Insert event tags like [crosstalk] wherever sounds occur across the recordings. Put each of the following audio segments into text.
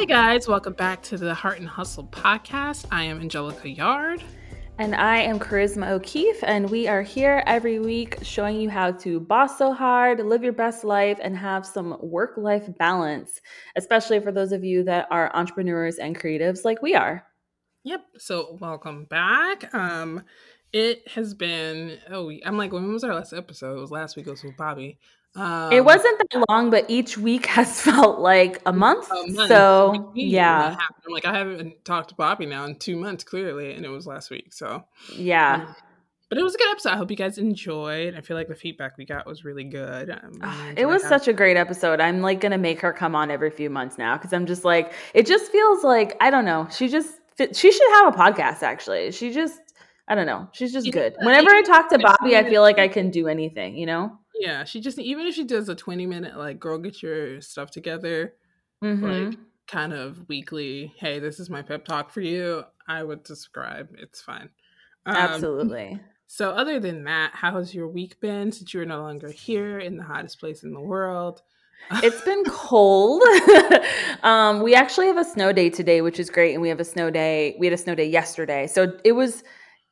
Hi, guys. Welcome back to the Heart and Hustle podcast. I am Angelica Yard. And I am Charisma O'Keefe, and we are here every week showing you how to boss so hard, live your best life, and have some work life balance, especially for those of you that are entrepreneurs and creatives like we are. Yep. So, welcome back. Um, it has been, oh, I'm like, when was our last episode? It was last week, it was with Bobby. Um, it wasn't that long, but each week [laughs] has felt like a month. A month. So yeah, I'm like I haven't talked to Bobby now in two months, clearly, and it was last week. So yeah. Um, but it was a good episode. I hope you guys enjoyed. I feel like the feedback we got was really good. Um, it was such a great episode. I'm like gonna make her come on every few months now because I'm just like it just feels like I don't know. She just she should have a podcast actually. She just I don't know. She's just good. Whenever I talk to Bobby, I feel like I can do anything. You know. Yeah, she just even if she does a 20 minute like girl get your stuff together mm-hmm. like kind of weekly, hey, this is my pep talk for you, I would subscribe. It's fine. Um, Absolutely. So other than that, how has your week been since you are no longer here in the hottest place in the world? it's been [laughs] cold. [laughs] um, we actually have a snow day today, which is great, and we have a snow day. We had a snow day yesterday, so it was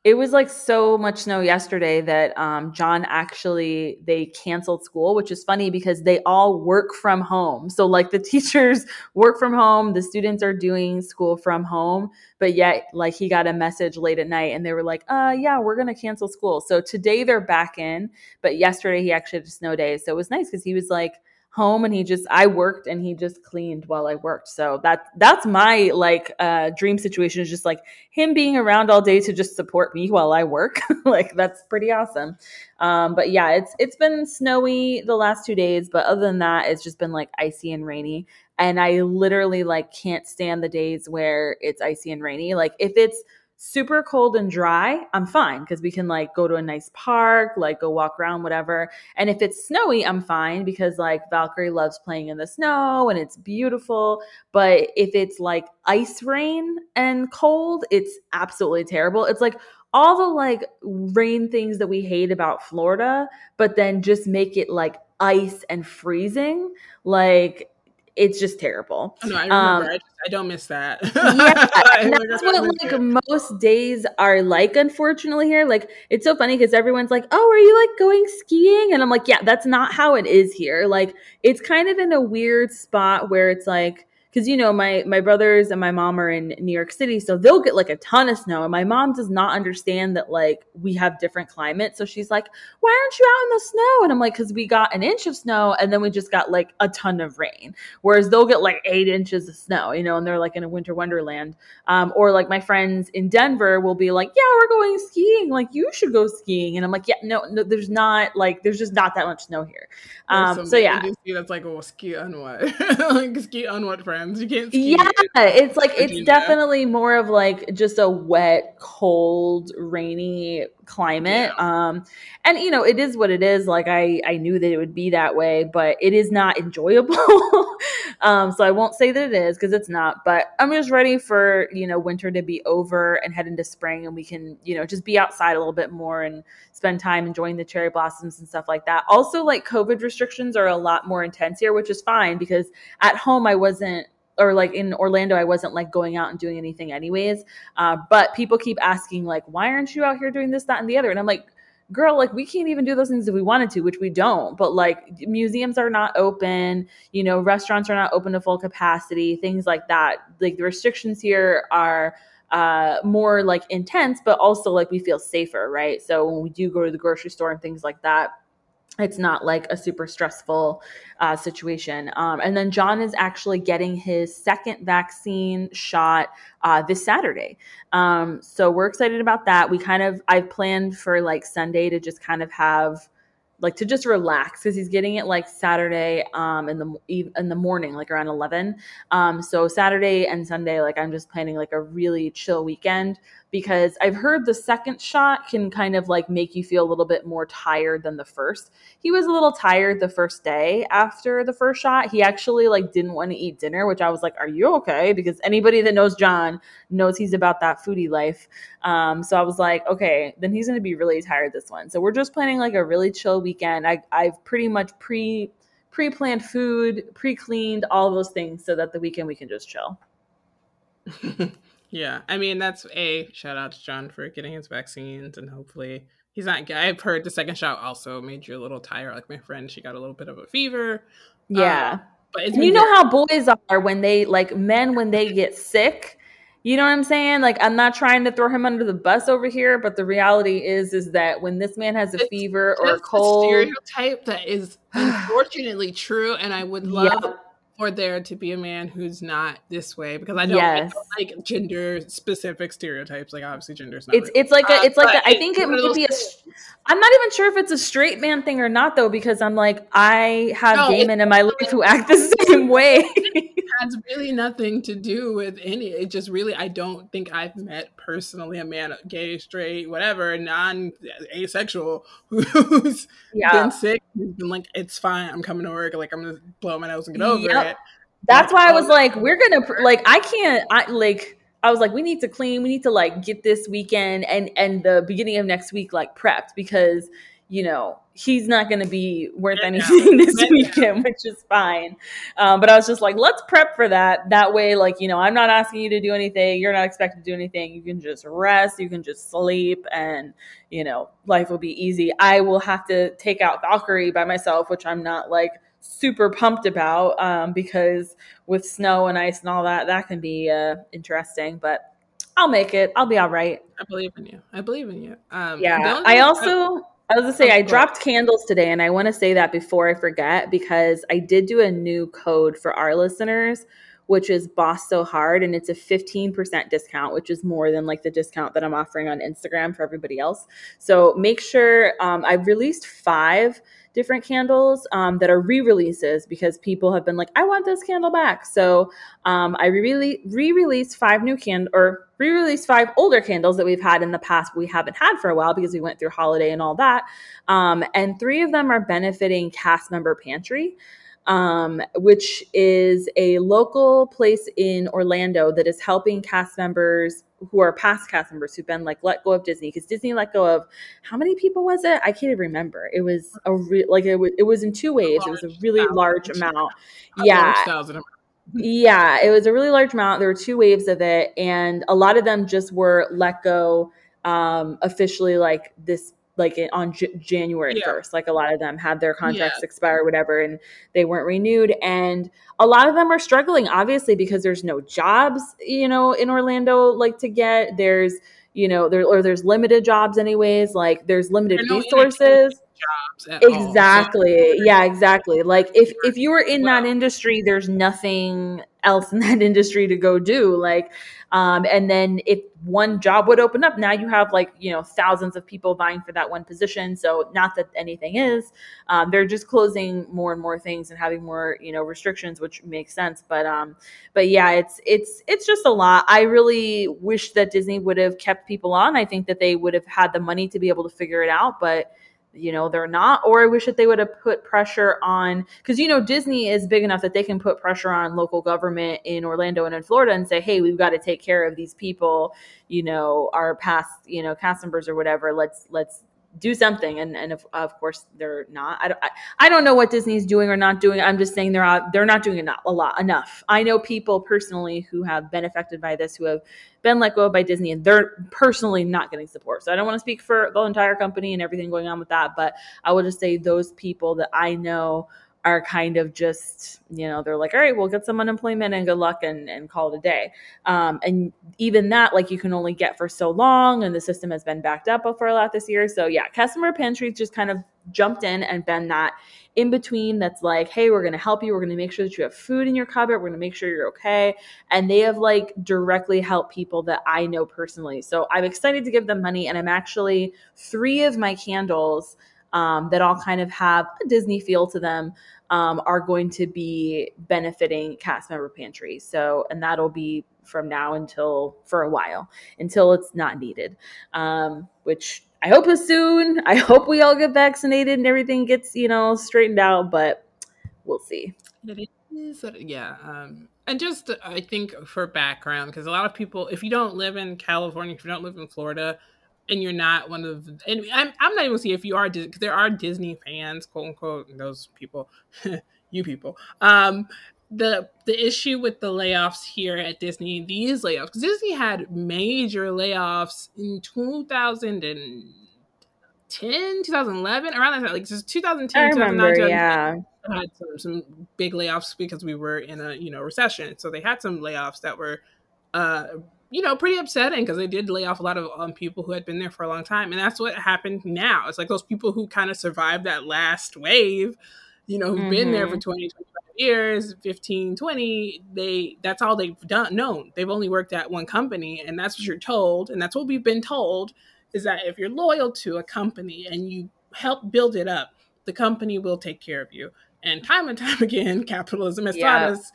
it was like so much snow yesterday that um, John actually they canceled school, which is funny because they all work from home. So like the [laughs] teachers work from home, the students are doing school from home, but yet like he got a message late at night and they were like, "Uh, yeah, we're gonna cancel school." So today they're back in, but yesterday he actually had a snow day, so it was nice because he was like home and he just I worked and he just cleaned while I worked. So that that's my like uh dream situation is just like him being around all day to just support me while I work. [laughs] like that's pretty awesome. Um but yeah, it's it's been snowy the last 2 days, but other than that it's just been like icy and rainy and I literally like can't stand the days where it's icy and rainy. Like if it's super cold and dry, I'm fine because we can like go to a nice park, like go walk around, whatever. And if it's snowy, I'm fine because like Valkyrie loves playing in the snow and it's beautiful. But if it's like ice rain and cold, it's absolutely terrible. It's like all the like rain things that we hate about Florida, but then just make it like ice and freezing. Like it's just terrible. Oh, no, I remember. Um, I, just, I, don't miss that. [laughs] yeah, [laughs] that's what like most days are like. Unfortunately, here, like it's so funny because everyone's like, "Oh, are you like going skiing?" And I'm like, "Yeah, that's not how it is here. Like, it's kind of in a weird spot where it's like." Because you know my my brothers and my mom are in New York City, so they'll get like a ton of snow. And my mom does not understand that like we have different climates, so she's like, "Why aren't you out in the snow?" And I'm like, "Cause we got an inch of snow, and then we just got like a ton of rain." Whereas they'll get like eight inches of snow, you know, and they're like in a winter wonderland. Um, or like my friends in Denver will be like, "Yeah, we're going skiing. Like you should go skiing," and I'm like, "Yeah, no, no, there's not like there's just not that much snow here." Um, so yeah, that's like oh ski on what [laughs] like ski on what friend friends. You can't ski. Yeah, it's like Virginia. it's definitely more of like just a wet, cold, rainy climate. Yeah. Um, and you know, it is what it is. Like I, I knew that it would be that way, but it is not enjoyable. [laughs] um, so I won't say that it is because it's not. But I'm just ready for you know winter to be over and head into spring, and we can you know just be outside a little bit more and spend time enjoying the cherry blossoms and stuff like that. Also, like COVID restrictions are a lot more intense here, which is fine because at home I wasn't or like in Orlando, I wasn't like going out and doing anything anyways. Uh, but people keep asking like, why aren't you out here doing this, that, and the other? And I'm like, girl, like we can't even do those things if we wanted to, which we don't. But like museums are not open, you know, restaurants are not open to full capacity, things like that. Like the restrictions here are uh, more like intense, but also like we feel safer, right? So when we do go to the grocery store and things like that, it's not like a super stressful uh, situation. Um, and then John is actually getting his second vaccine shot uh, this Saturday. Um, so we're excited about that. We kind of, I've planned for like Sunday to just kind of have like to just relax because he's getting it like Saturday um in the in the morning like around 11 um so Saturday and Sunday like I'm just planning like a really chill weekend because I've heard the second shot can kind of like make you feel a little bit more tired than the first. He was a little tired the first day after the first shot. He actually like didn't want to eat dinner, which I was like, "Are you okay?" Because anybody that knows John knows he's about that foodie life. Um, so I was like, "Okay, then he's going to be really tired this one." So we're just planning like a really chill weekend. I I've pretty much pre pre-planned food, pre-cleaned, all those things, so that the weekend we can just chill. [laughs] yeah, I mean that's a shout out to John for getting his vaccines, and hopefully he's not. I've heard the second shot also made you a little tired. Like my friend, she got a little bit of a fever. Yeah, um, but you know how boys are when they like men when they get sick you know what I'm saying? Like I'm not trying to throw him under the bus over here, but the reality is is that when this man has a it's fever or a cold, stereotype that is unfortunately true, and I would love yep. For there to be a man who's not this way because I don't, yes. like gender specific stereotypes. Like obviously, gender's not. It's it's like a it's like a, I think it might be a. I'm not even sure if it's a straight man thing or not though, because I'm like I have no, gay men in my life who act the [laughs] same way has really nothing to do with any. It just really, I don't think I've met personally a man, gay, straight, whatever, non asexual, [laughs] who's yeah. been sick, who's been like, it's fine, I'm coming to work, like I'm gonna blow my nose and get over yep. it. That's why I was um, like, we're gonna like, I can't, I like. I was like, we need to clean. We need to like get this weekend and and the beginning of next week like prepped because you know he's not going to be worth anything [laughs] this weekend, which is fine. Um, but I was just like, let's prep for that. That way, like, you know, I'm not asking you to do anything. You're not expected to do anything. You can just rest, you can just sleep, and, you know, life will be easy. I will have to take out Valkyrie by myself, which I'm not like super pumped about um, because with snow and ice and all that, that can be uh, interesting. But I'll make it. I'll be all right. I believe in you. I believe in you. Um, yeah. I also. I was gonna say I dropped candles today, and I want to say that before I forget because I did do a new code for our listeners, which is Boss So Hard, and it's a fifteen percent discount, which is more than like the discount that I'm offering on Instagram for everybody else. So make sure um, I've released five different candles um, that are re-releases because people have been like, I want this candle back. So um, I re released five new candles or re-released five older candles that we've had in the past we haven't had for a while because we went through holiday and all that. Um, and three of them are benefiting cast member pantry um, which is a local place in Orlando that is helping cast members who are past cast members who've been like let go of Disney because Disney let go of how many people was it? I can't even remember. It was a re- like it was, it was in two waves. It was a really large amount. Yeah. Yeah, it was a really large amount. There were two waves of it, and a lot of them just were let go um, officially like this like on J- January yeah. 1st. Like a lot of them had their contracts yeah. expire, whatever, and they weren't renewed. And a lot of them are struggling, obviously, because there's no jobs, you know, in Orlando, like to get. There's, you know, there or there's limited jobs, anyways. Like there's limited resources. No exactly. So. Yeah, exactly. Like if if you were in well, that industry, there's nothing else in that [laughs] industry to go do. Like um, and then if one job would open up, now you have like, you know, thousands of people vying for that one position. So not that anything is, um, they're just closing more and more things and having more, you know, restrictions, which makes sense. But, um, but yeah, it's, it's, it's just a lot. I really wish that Disney would have kept people on. I think that they would have had the money to be able to figure it out, but you know they're not or i wish that they would have put pressure on because you know disney is big enough that they can put pressure on local government in orlando and in florida and say hey we've got to take care of these people you know our past you know cast members or whatever. Let's let's do something and and of, of course they're not. I don't, I, I don't know what disney's doing or not doing. I'm just saying they're they're not doing enough a lot enough. I know people personally who have been affected by this who have been let go by disney and they're personally not getting support. So i don't want to speak for the entire company and everything going on with that but i will just say those people that i know are kind of just, you know, they're like, all right, we'll get some unemployment and good luck and, and call it a day. Um, and even that, like, you can only get for so long, and the system has been backed up for a lot this year. So, yeah, cast member pantries just kind of jumped in and been that in between that's like, hey, we're going to help you. We're going to make sure that you have food in your cupboard. We're going to make sure you're okay. And they have like directly helped people that I know personally. So, I'm excited to give them money. And I'm actually three of my candles um, that all kind of have a Disney feel to them um, are going to be benefiting cast member pantries. So, and that'll be from now until for a while until it's not needed, um, which I hope is soon. I hope we all get vaccinated and everything gets you know straightened out, but we'll see. Yeah. Um, and just I think for background, because a lot of people, if you don't live in California, if you don't live in Florida, and you're not one of and I'm, I'm not even saying if you are because there are disney fans quote unquote those people [laughs] you people. Um, the the issue with the layoffs here at Disney, these layoffs, because Disney had major layoffs in 2010, 2011, around that time, like just 2010, 2009, yeah. Had some, some big layoffs because we were in a you know recession, so they had some layoffs that were, uh, you know, pretty upsetting because they did lay off a lot of um, people who had been there for a long time, and that's what happened now. It's like those people who kind of survived that last wave, you know, who've mm-hmm. been there for 20, 25 years 15 20 they that's all they've done known they've only worked at one company and that's what you're told and that's what we've been told is that if you're loyal to a company and you help build it up the company will take care of you and time and time [laughs] again capitalism has yeah. taught us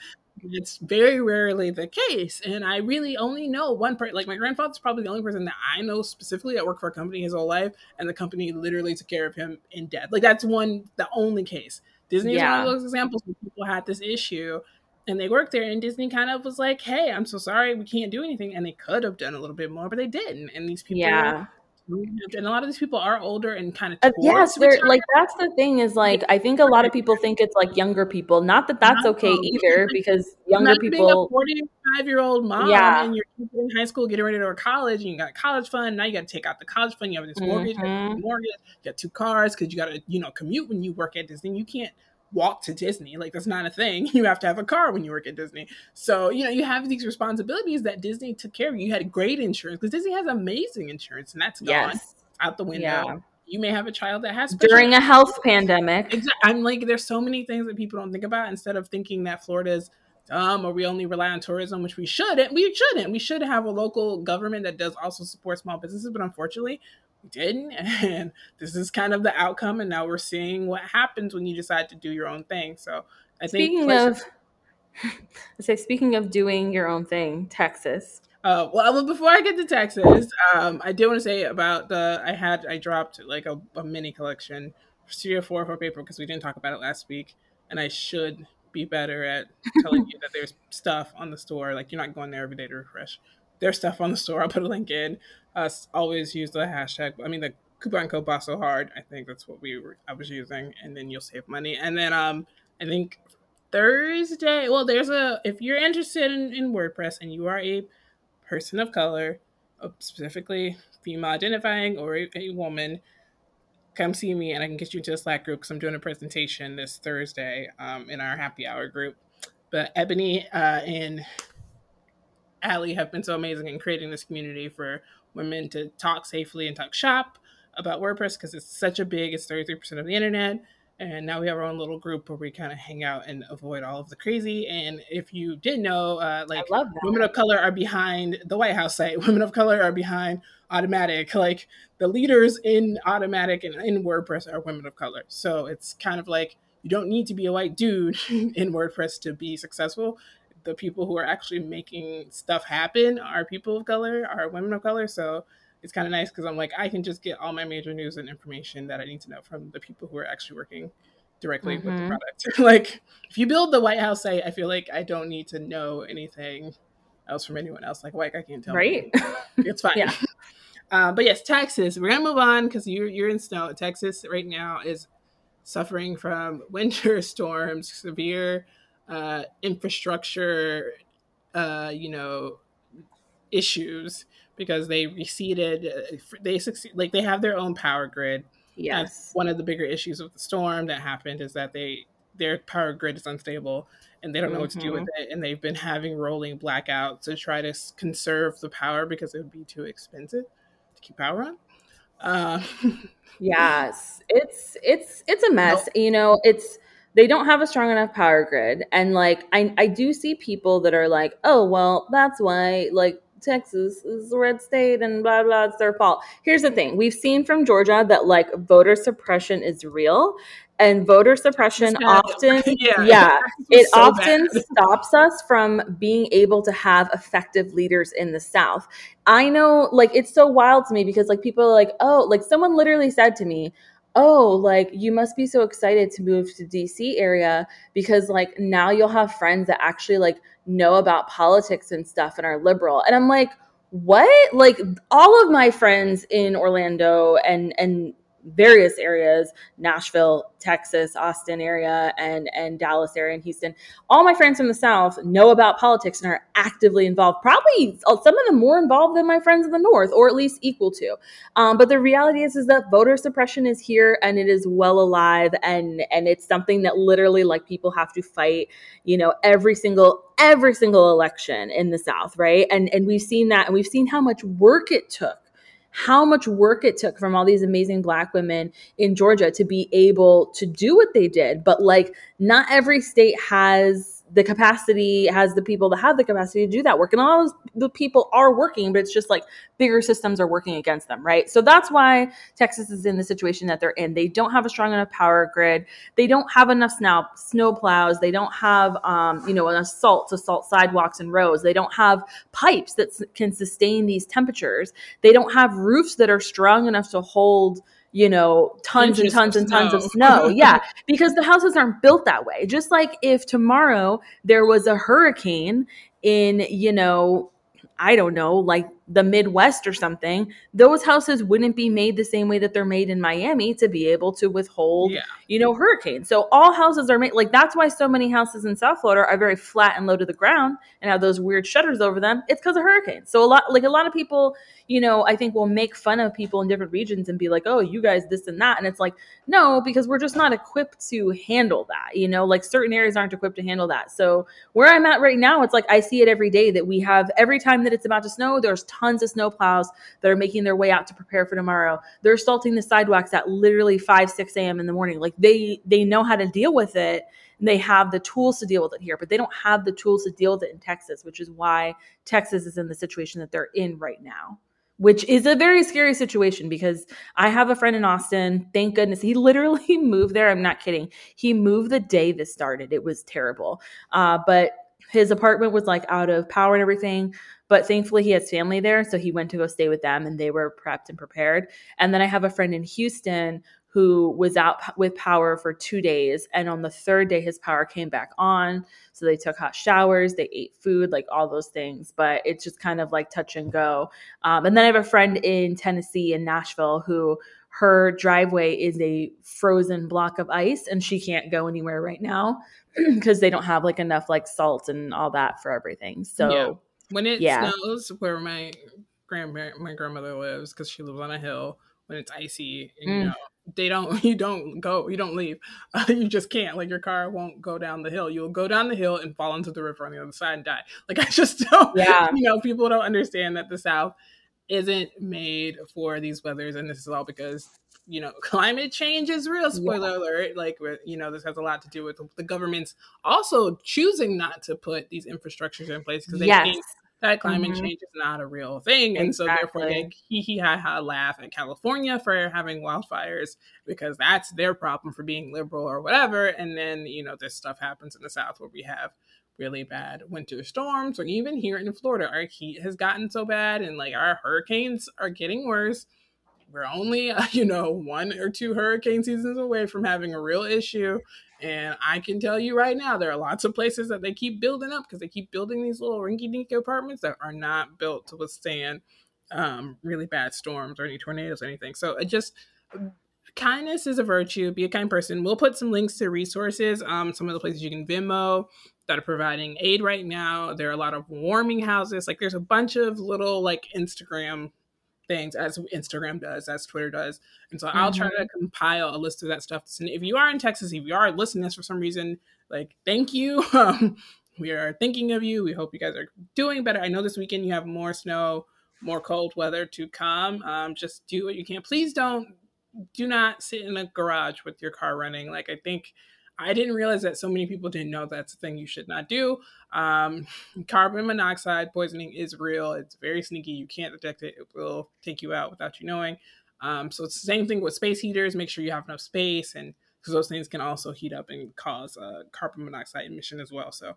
it's very rarely the case and i really only know one person like my grandfather's probably the only person that i know specifically that worked for a company his whole life and the company literally took care of him in death like that's one the only case Disney yeah. is one of those examples where people had this issue and they worked there and Disney kind of was like, Hey, I'm so sorry, we can't do anything. And they could have done a little bit more, but they didn't. And these people yeah. And a lot of these people are older and kind of uh, yes, they're like that's the thing is like I think a lot of people think it's like younger people. Not that that's okay either, because younger people. Forty-five year old mom, yeah, and you're in high school, getting ready to go to college, and you got college fund. Now you got to take out the college fund. You have this mortgage, mm-hmm. mortgage. You got two cars because you got to you know commute when you work at Disney. You can't walk to Disney. Like that's not a thing. [laughs] You have to have a car when you work at Disney. So, you know, you have these responsibilities that Disney took care of. You had great insurance because Disney has amazing insurance and that's gone out the window. Yeah. You may have a child that has during a health pandemic. Exactly. I'm like, there's so many things that people don't think about instead of thinking that Florida's dumb or we only rely on tourism, which we shouldn't. We shouldn't. We should have a local government that does also support small businesses. But unfortunately, didn't [laughs] and this is kind of the outcome and now we're seeing what happens when you decide to do your own thing. So i think speaking think of I [laughs] say speaking of doing your own thing texas. Uh, well before i get to texas um, i do want to say about the i had i dropped like a, a mini collection studio 4 for paper because we didn't talk about it last week and i should be better at telling you that [laughs] there's stuff on the store like you're not going there every day to refresh. There's stuff on the store i'll put a link in us always use the hashtag. I mean, the coupon code Boss So Hard. I think that's what we were. I was using, and then you'll save money. And then um, I think Thursday. Well, there's a if you're interested in, in WordPress and you are a person of color, uh, specifically female identifying or a, a woman, come see me and I can get you into a Slack group because I'm doing a presentation this Thursday um, in our happy hour group. But Ebony uh, and Allie have been so amazing in creating this community for women to talk safely and talk shop about WordPress because it's such a big, it's 33% of the internet. And now we have our own little group where we kind of hang out and avoid all of the crazy. And if you didn't know, uh, like women of color are behind the White House site, [laughs] women of color are behind Automattic. Like the leaders in Automattic and in WordPress are women of color. So it's kind of like you don't need to be a white dude [laughs] in WordPress to be successful the people who are actually making stuff happen are people of color, are women of color. So it's kind of nice because I'm like, I can just get all my major news and information that I need to know from the people who are actually working directly mm-hmm. with the mm-hmm. product. [laughs] like, if you build the White House site, I feel like I don't need to know anything else from anyone else. Like, like I can't tell. Right. [laughs] It's fine. yeah. [laughs] Uh, but yes, Texas. We're gonna move on because you're you're in snow. Texas right now is suffering from winter storms, severe uh, infrastructure, uh, you know, issues because they receded. Uh, they succeed, like they have their own power grid. Yes. That's one of the bigger issues with the storm that happened is that they their power grid is unstable and they don't know mm-hmm. what to do with mm-hmm. it. And they've been having rolling blackouts to try to conserve the power because it would be too expensive to keep power on. Uh, [laughs] yes, it's it's it's a mess. Nope. You know, it's they don't have a strong enough power grid. And like I, I do see people that are like, oh well, that's why like Texas is a red state and blah blah it's their fault. Here's the thing. We've seen from Georgia that like voter suppression is real and voter suppression often [laughs] yeah, yeah [laughs] it so often bad. [laughs] stops us from being able to have effective leaders in the south i know like it's so wild to me because like people are like oh like someone literally said to me oh, like you must be so excited to move to DC area because like now you'll have friends that actually like know about politics and stuff and are liberal. And I'm like, what? Like all of my friends in Orlando and and various areas Nashville, Texas, Austin area, and, and Dallas area, and Houston. All my friends from the South know about politics and are actively involved, probably some of them more involved than my friends in the North, or at least equal to. Um, but the reality is, is that voter suppression is here and it is well alive, and, and it's something that literally like people have to fight, you know, every single every single election in the South, right? And and we've seen that, and we've seen how much work it took how much work it took from all these amazing black women in Georgia to be able to do what they did. But like, not every state has the capacity has the people that have the capacity to do that work. And all the people are working but it's just like bigger systems are working against them right? So that's why texas is in the situation that they're in. They don't have a strong enough power grid. They don't have enough snow snow plows. They don't have um, you know enough salt to salt sidewalks and roads. They don't have pipes that can sustain these temperatures. They don't have roofs that are strong enough to hold you know, tons and tons and tons of snow. [laughs] yeah, because the houses aren't built that way. Just like if tomorrow there was a hurricane in, you know, I don't know, like the Midwest or something, those houses wouldn't be made the same way that they're made in Miami to be able to withhold, yeah. you know, hurricanes. So all houses are made like that's why so many houses in South Florida are very flat and low to the ground and have those weird shutters over them. It's because of hurricanes. So a lot like a lot of people, you know, I think will make fun of people in different regions and be like, "Oh, you guys this and that." And it's like, "No, because we're just not equipped to handle that." You know, like certain areas aren't equipped to handle that. So where I'm at right now, it's like I see it every day that we have every time that it's about to snow, there's tons of snow plows that are making their way out to prepare for tomorrow. They're salting the sidewalks at literally 5, 6 a.m. in the morning. Like they they know how to deal with it. And they have the tools to deal with it here, but they don't have the tools to deal with it in Texas, which is why Texas is in the situation that they're in right now which is a very scary situation because I have a friend in Austin. Thank goodness he [laughs] literally moved there. I'm not kidding. He moved the day this started. It was terrible. Uh, but his apartment was like out of power and everything. But thankfully, he has family there. So he went to go stay with them and they were prepped and prepared. And then I have a friend in Houston who was out with power for two days. And on the third day, his power came back on. So they took hot showers, they ate food, like all those things. But it's just kind of like touch and go. Um, and then I have a friend in Tennessee, in Nashville, who her driveway is a frozen block of ice and she can't go anywhere right now [clears throat] because they don't have like enough like salt and all that for everything. So yeah. when it yeah. snows where my grandparent my grandmother lives because she lives on a hill when it's icy and, mm. you know they don't [laughs] you don't go you don't leave uh, [laughs] you just can't like your car won't go down the hill you'll go down the hill and fall into the river on the other side and die like i just [laughs] don't yeah you know people don't understand that the south isn't made for these weathers and this is all because you know [laughs] climate change is real spoiler yeah. alert like you know this has a lot to do with the government's also choosing not to put these infrastructures in place because they yes. think that climate mm-hmm. change is not a real thing and exactly. so therefore they hee hee ha ha laugh at california for having wildfires because that's their problem for being liberal or whatever and then you know this stuff happens in the south where we have really bad winter storms or even here in florida our heat has gotten so bad and like our hurricanes are getting worse. We're only [laughs] uh, you know one or two hurricane seasons away from having a real issue and i can tell you right now there are lots of places that they keep building up because they keep building these little rinky dink apartments that are not built to withstand um, really bad storms or any tornadoes or anything. So it just kindness is a virtue be a kind person we'll put some links to resources um, some of the places you can venmo that are providing aid right now there are a lot of warming houses like there's a bunch of little like instagram things as Instagram does, as Twitter does. And so mm-hmm. I'll try to mm-hmm. compile a list of that stuff. And if you are in Texas, if you are listening to this for some reason, like thank you. [laughs] Um, we are thinking of you. We hope you guys are doing better. I know this weekend you have more snow, more cold weather to come. Um, just do what you can. Please don't do not sit in a garage with your car running. Like I think I didn't realize that so many people didn't know that's a thing you should not do. Um, [laughs] carbon monoxide poisoning is real. It's very sneaky. You can't detect it. It will take you out without you knowing. Um, so it's the same thing with space heaters. Make sure you have enough space, and because those things can also heat up and cause uh, carbon monoxide emission as well. So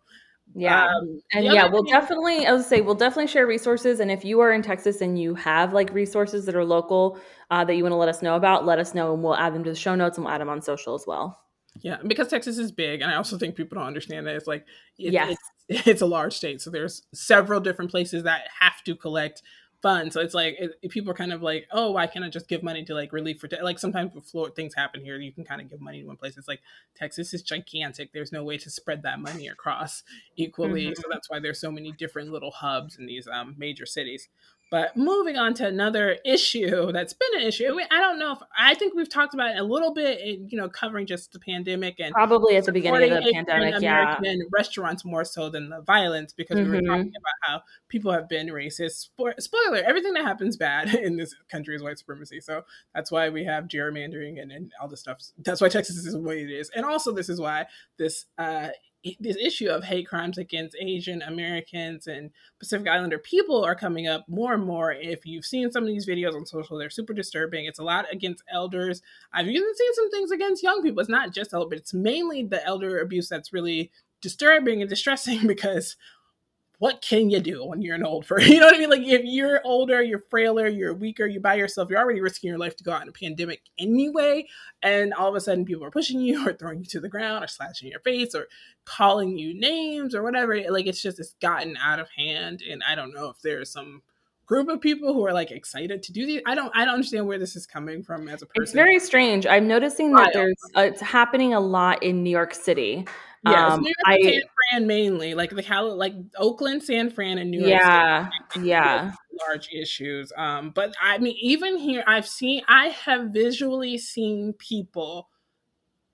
yeah. Um, and yeah, we'll thing- definitely, I would say, we'll definitely share resources. And if you are in Texas and you have like resources that are local uh, that you want to let us know about, let us know and we'll add them to the show notes and we'll add them on social as well. Yeah, because Texas is big, and I also think people don't understand that it's like it, yes. it's, [laughs] it's a large state, so there's several different places that have to collect fun. So it's like it, people are kind of like, oh, why can't I just give money to like relief for te-? like sometimes before things happen here, you can kind of give money to one place. It's like Texas is gigantic. There's no way to spread that money across equally. Mm-hmm. So that's why there's so many different little hubs in these um, major cities. But moving on to another issue [laughs] that's been an issue. I don't know if I think we've talked about it a little bit, in, you know, covering just the pandemic and probably at the beginning of the pandemic, American yeah. restaurants more so than the violence because mm-hmm. we were mm-hmm. talking about how people have been racist. Spoiler: everything that happens bad [laughs] in this country is white supremacy. So that's why we have gerrymandering and, and all this stuff. That's why Texas is the way it is, and also this is why this uh, this issue of hate crimes against Asian Americans and Pacific Islander people are coming up more and more. If you've seen some of these videos on social, they're super disturbing. It's a lot against elders. I've even seen some things against young people. It's not just elder, but it's mainly the elder abuse that's really disturbing and distressing [laughs] because what can you do when you're an old person? [laughs] You know what I mean? Like if you're older, you're frailer, you're weaker, you're by yourself, you're already risking your life to go out in a pandemic anyway. And all of a sudden people are pushing you [laughs] or throwing you to the ground or slashing your face or calling you names or whatever. Like it's just it's gotten out of hand. And I don't know if there's some group of people who are like excited to do these. I don't I don't understand where this is coming from as a person. It's very strange. I'm noticing that there's uh, it's happening a lot in New York City. Yeah, um, I, San Fran mainly, like the Cal, like Oakland, San Fran, and New York. Yeah, yeah, large issues. Um, but I mean, even here, I've seen, I have visually seen people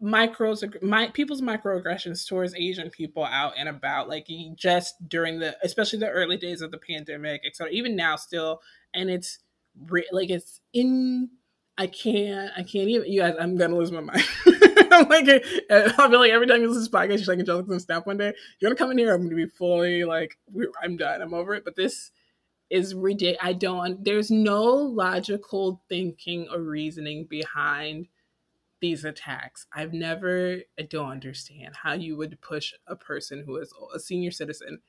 micros my people's microaggressions towards asian people out and about like just during the especially the early days of the pandemic etc even now still and it's re- like it's in i can't i can't even you guys i'm gonna lose my mind i'm [laughs] like i'll be like every time you listen to this podcast you're like angelica's gonna snap one day you're gonna come in here i'm gonna be fully like i'm done i'm over it but this is ridiculous i don't there's no logical thinking or reasoning behind these attacks. I've never, I don't understand how you would push a person who is a senior citizen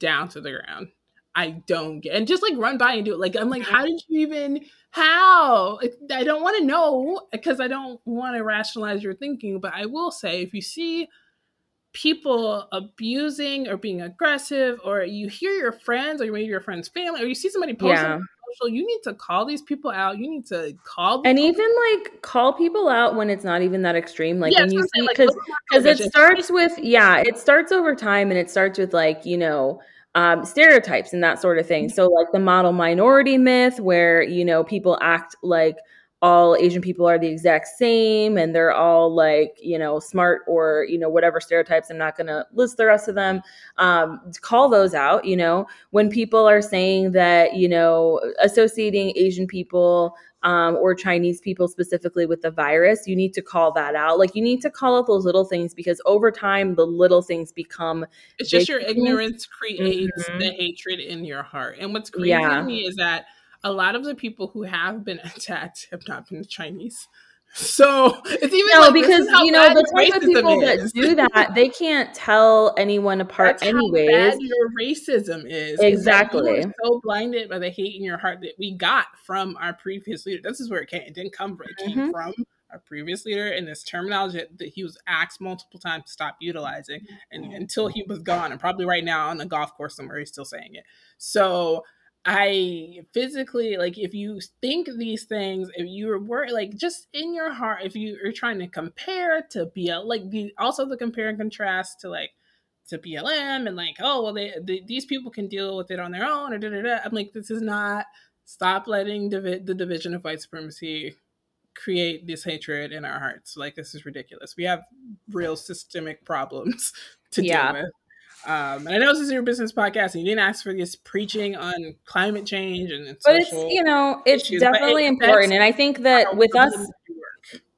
down to the ground. I don't get, and just like run by and do it. Like, I'm like, how did you even, how? I don't want to know because I don't want to rationalize your thinking, but I will say if you see people abusing or being aggressive, or you hear your friends or maybe your friend's family, or you see somebody posting yeah social, you need to call these people out. You need to call and even like call people out when it's not even that extreme. Like yeah, when you see because because it starts with yeah, it starts over time and it starts with like you know. Um, stereotypes and that sort of thing. So, like the model minority myth, where you know people act like all Asian people are the exact same and they're all like, you know, smart or, you know, whatever stereotypes. I'm not going to list the rest of them. Um, call those out, you know, when people are saying that, you know, associating Asian people um, or Chinese people specifically with the virus, you need to call that out. Like you need to call out those little things because over time, the little things become. It's just your ignorance creates mm-hmm. the hatred in your heart. And what's crazy yeah. to me is that a lot of the people who have been [laughs] attacked have not been Chinese. So it's even no, like, because you know the type of people is. that do that, [laughs] they can't tell anyone apart. That's anyways, how bad your racism is exactly. Is so blinded by the hate in your heart that we got from our previous leader. This is where it came. It didn't come from. It came mm-hmm. from our previous leader and this terminology that he was asked multiple times to stop utilizing, and until he was gone, and probably right now on the golf course somewhere, he's still saying it. So I physically like if you think these things, if you're worried, like just in your heart, if you are trying to compare to BL, like the also the compare and contrast to like to BLM and like oh well they, they these people can deal with it on their own or da da da. I'm like this is not stop letting divi- the division of white supremacy create this hatred in our hearts. Like this is ridiculous. We have real systemic problems [laughs] to yeah. deal with. Um, and I know this is your business podcast, and you didn't ask for this preaching on climate change and but it's you know it's issues, definitely it, important, and I think that with us,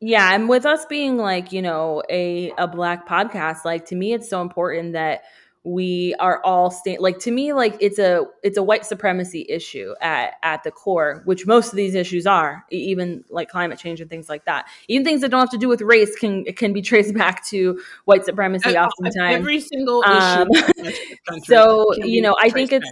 yeah, and with us being like you know a a black podcast, like to me, it's so important that we are all sta- like to me like it's a it's a white supremacy issue at at the core which most of these issues are even like climate change and things like that. Even things that don't have to do with race can can be traced [laughs] back to white supremacy oftentimes. every single um, issue [laughs] so you know i think it's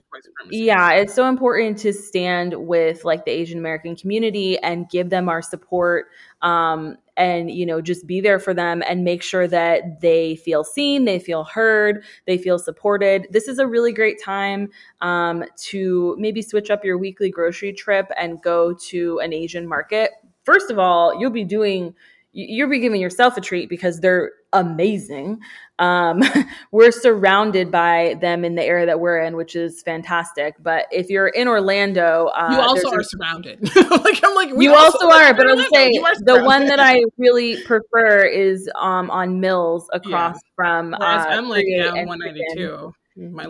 yeah it's so important to stand with like the asian american community and give them our support um and you know just be there for them and make sure that they feel seen they feel heard they feel supported. This is a really great time um, to maybe switch up your weekly grocery trip and go to an asian market. First of all you'll be doing you'll be giving yourself a treat because they're amazing. Um, [laughs] we're surrounded by them in the area that we're in, which is fantastic. But if you're in Orlando, uh, you also are a, surrounded. [laughs] like I'm like, you also, also are. But I'm saying the one that I really prefer is um, on Mills [laughs] across yeah. from. Uh, I'm like down 192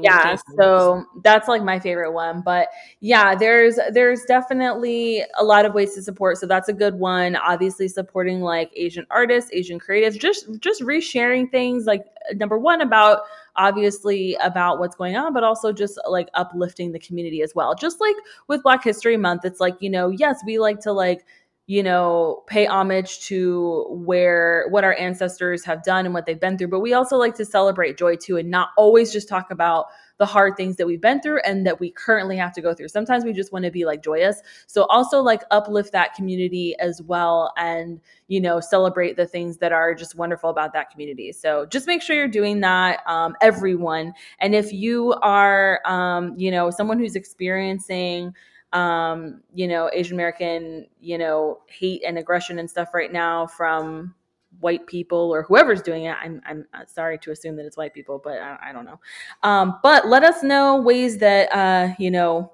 yeah so that's like my favorite one but yeah there's there's definitely a lot of ways to support so that's a good one. Obviously supporting like asian artists asian creatives just just resharing things like number one about obviously about what's going on but also just like uplifting the community as well. Just like with black history month it's like you know yes we like to like you know, pay homage to where what our ancestors have done and what they've been through. But we also like to celebrate joy too and not always just talk about the hard things that we've been through and that we currently have to go through. Sometimes we just want to be like joyous. So also like uplift that community as well and, you know, celebrate the things that are just wonderful about that community. So just make sure you're doing that, um, everyone. And if you are, um, you know, someone who's experiencing, um, you know, Asian American, you know, hate and aggression and stuff right now from white people or whoever's doing it. I'm, I'm uh, sorry to assume that it's white people, but I, I don't know. Um, but let us know ways that, uh, you know,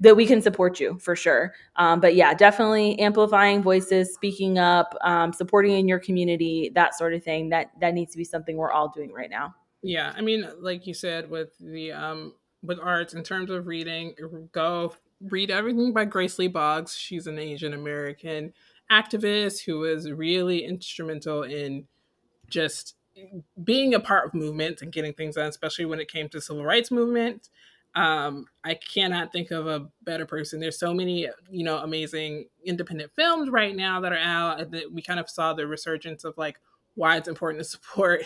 that we can support you for sure. Um, but yeah, definitely amplifying voices, speaking up, um, supporting in your community, that sort of thing. That that needs to be something we're all doing right now. Yeah, I mean, like you said, with the um, with arts, in terms of reading, go read everything by Grace Lee Boggs. She's an Asian American activist who was really instrumental in just being a part of movements and getting things done, especially when it came to civil rights movement. Um, I cannot think of a better person. There's so many, you know, amazing independent films right now that are out. That we kind of saw the resurgence of like why it's important to support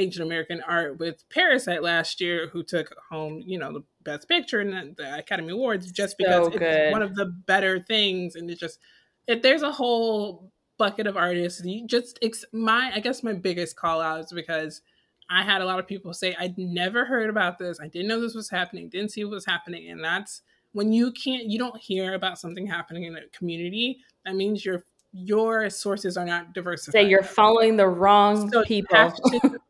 Asian American art with Parasite last year, who took home, you know, the Best Picture and the Academy Awards just because so it's one of the better things. And it just, if there's a whole bucket of artists, you just, it's my, I guess my biggest call out is because I had a lot of people say, I'd never heard about this. I didn't know this was happening, didn't see what was happening. And that's when you can't, you don't hear about something happening in a community, that means you're your sources are not diversified. Say you're following the wrong so people. [laughs]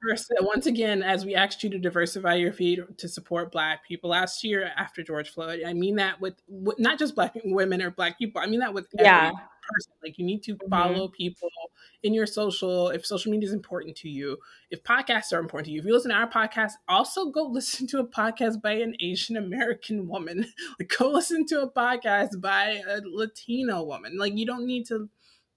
once again, as we asked you to diversify your feed to support Black people last year after George Floyd, I mean that with, with not just Black women or Black people. I mean that with yeah. person. Like you need to mm-hmm. follow mm-hmm. people in your social. If social media is important to you, if podcasts are important to you, if you listen to our podcast, also go [laughs] listen to a podcast by an Asian American woman. [laughs] Like go listen to a podcast by a Latino woman. Like you don't need to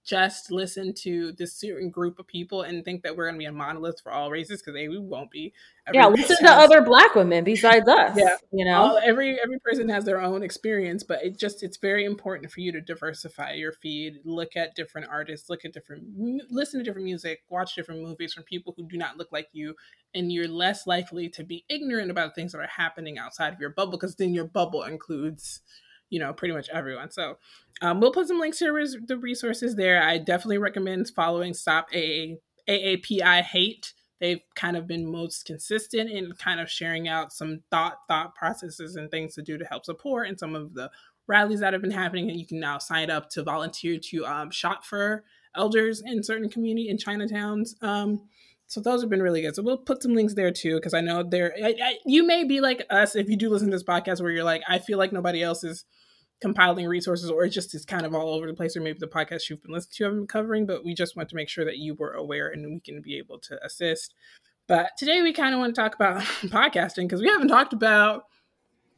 just listen to this certain group of people and think that we're going to be a monolith for all races because we won't be. Every yeah, listen to other black women besides us. Yeah, you know, all, every every person has their own experience, but it just it's very important for you to diversify your feed. Look at different artists, look at different, listen to different music, watch different movies from people who do not look like you, and you're less likely to be ignorant about things that are happening outside of your bubble because then your bubble includes you know pretty much everyone so um, we'll put some links to res- the resources there i definitely recommend following stop AA, aapi hate they've kind of been most consistent in kind of sharing out some thought thought processes and things to do to help support and some of the rallies that have been happening and you can now sign up to volunteer to um, shop for elders in certain community in chinatowns um, so those have been really good. So we'll put some links there too, because I know there. you may be like us if you do listen to this podcast, where you're like, I feel like nobody else is compiling resources, or it just is kind of all over the place, or maybe the podcast you've been listening to haven't been covering. But we just want to make sure that you were aware and we can be able to assist. But today we kind of want to talk about [laughs] podcasting because we haven't talked about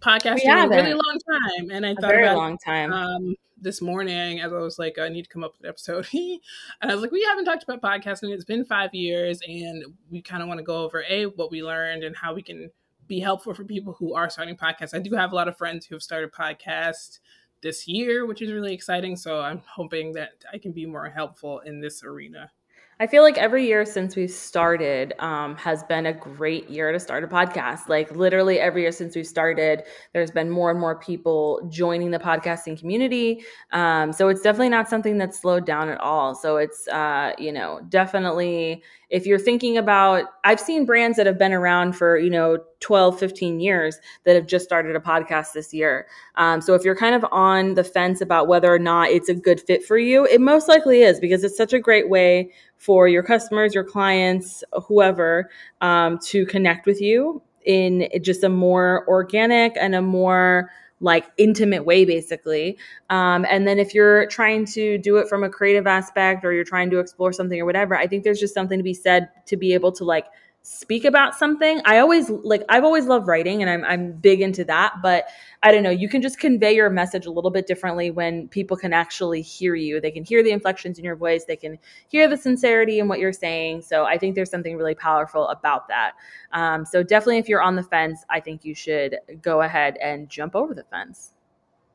podcasting in a really long time, and I a thought very about, long time. Um, this morning as I was like, I need to come up with an episode. [laughs] and I was like, we haven't talked about podcasting. It's been five years, and we kind of want to go over a what we learned and how we can be helpful for people who are starting podcasts. I do have a lot of friends who have started podcasts this year, which is really exciting. So I'm hoping that I can be more helpful in this arena. I feel like every year since we've started um, has been a great year to start a podcast. Like literally every year since we've started, there's been more and more people joining the podcasting community. Um, so it's definitely not something that's slowed down at all. So it's, uh, you know, definitely if you're thinking about i've seen brands that have been around for you know 12 15 years that have just started a podcast this year. Um, so if you're kind of on the fence about whether or not it's a good fit for you it most likely is because it's such a great way for your customers your clients whoever um, to connect with you in just a more organic and a more like intimate way basically. Um, and then if you're trying to do it from a creative aspect or you're trying to explore something or whatever i think there's just something to be said to be able to like speak about something. I always like I've always loved writing and I'm I'm big into that, but I don't know, you can just convey your message a little bit differently when people can actually hear you. They can hear the inflections in your voice, they can hear the sincerity in what you're saying. So I think there's something really powerful about that. Um, so definitely if you're on the fence, I think you should go ahead and jump over the fence.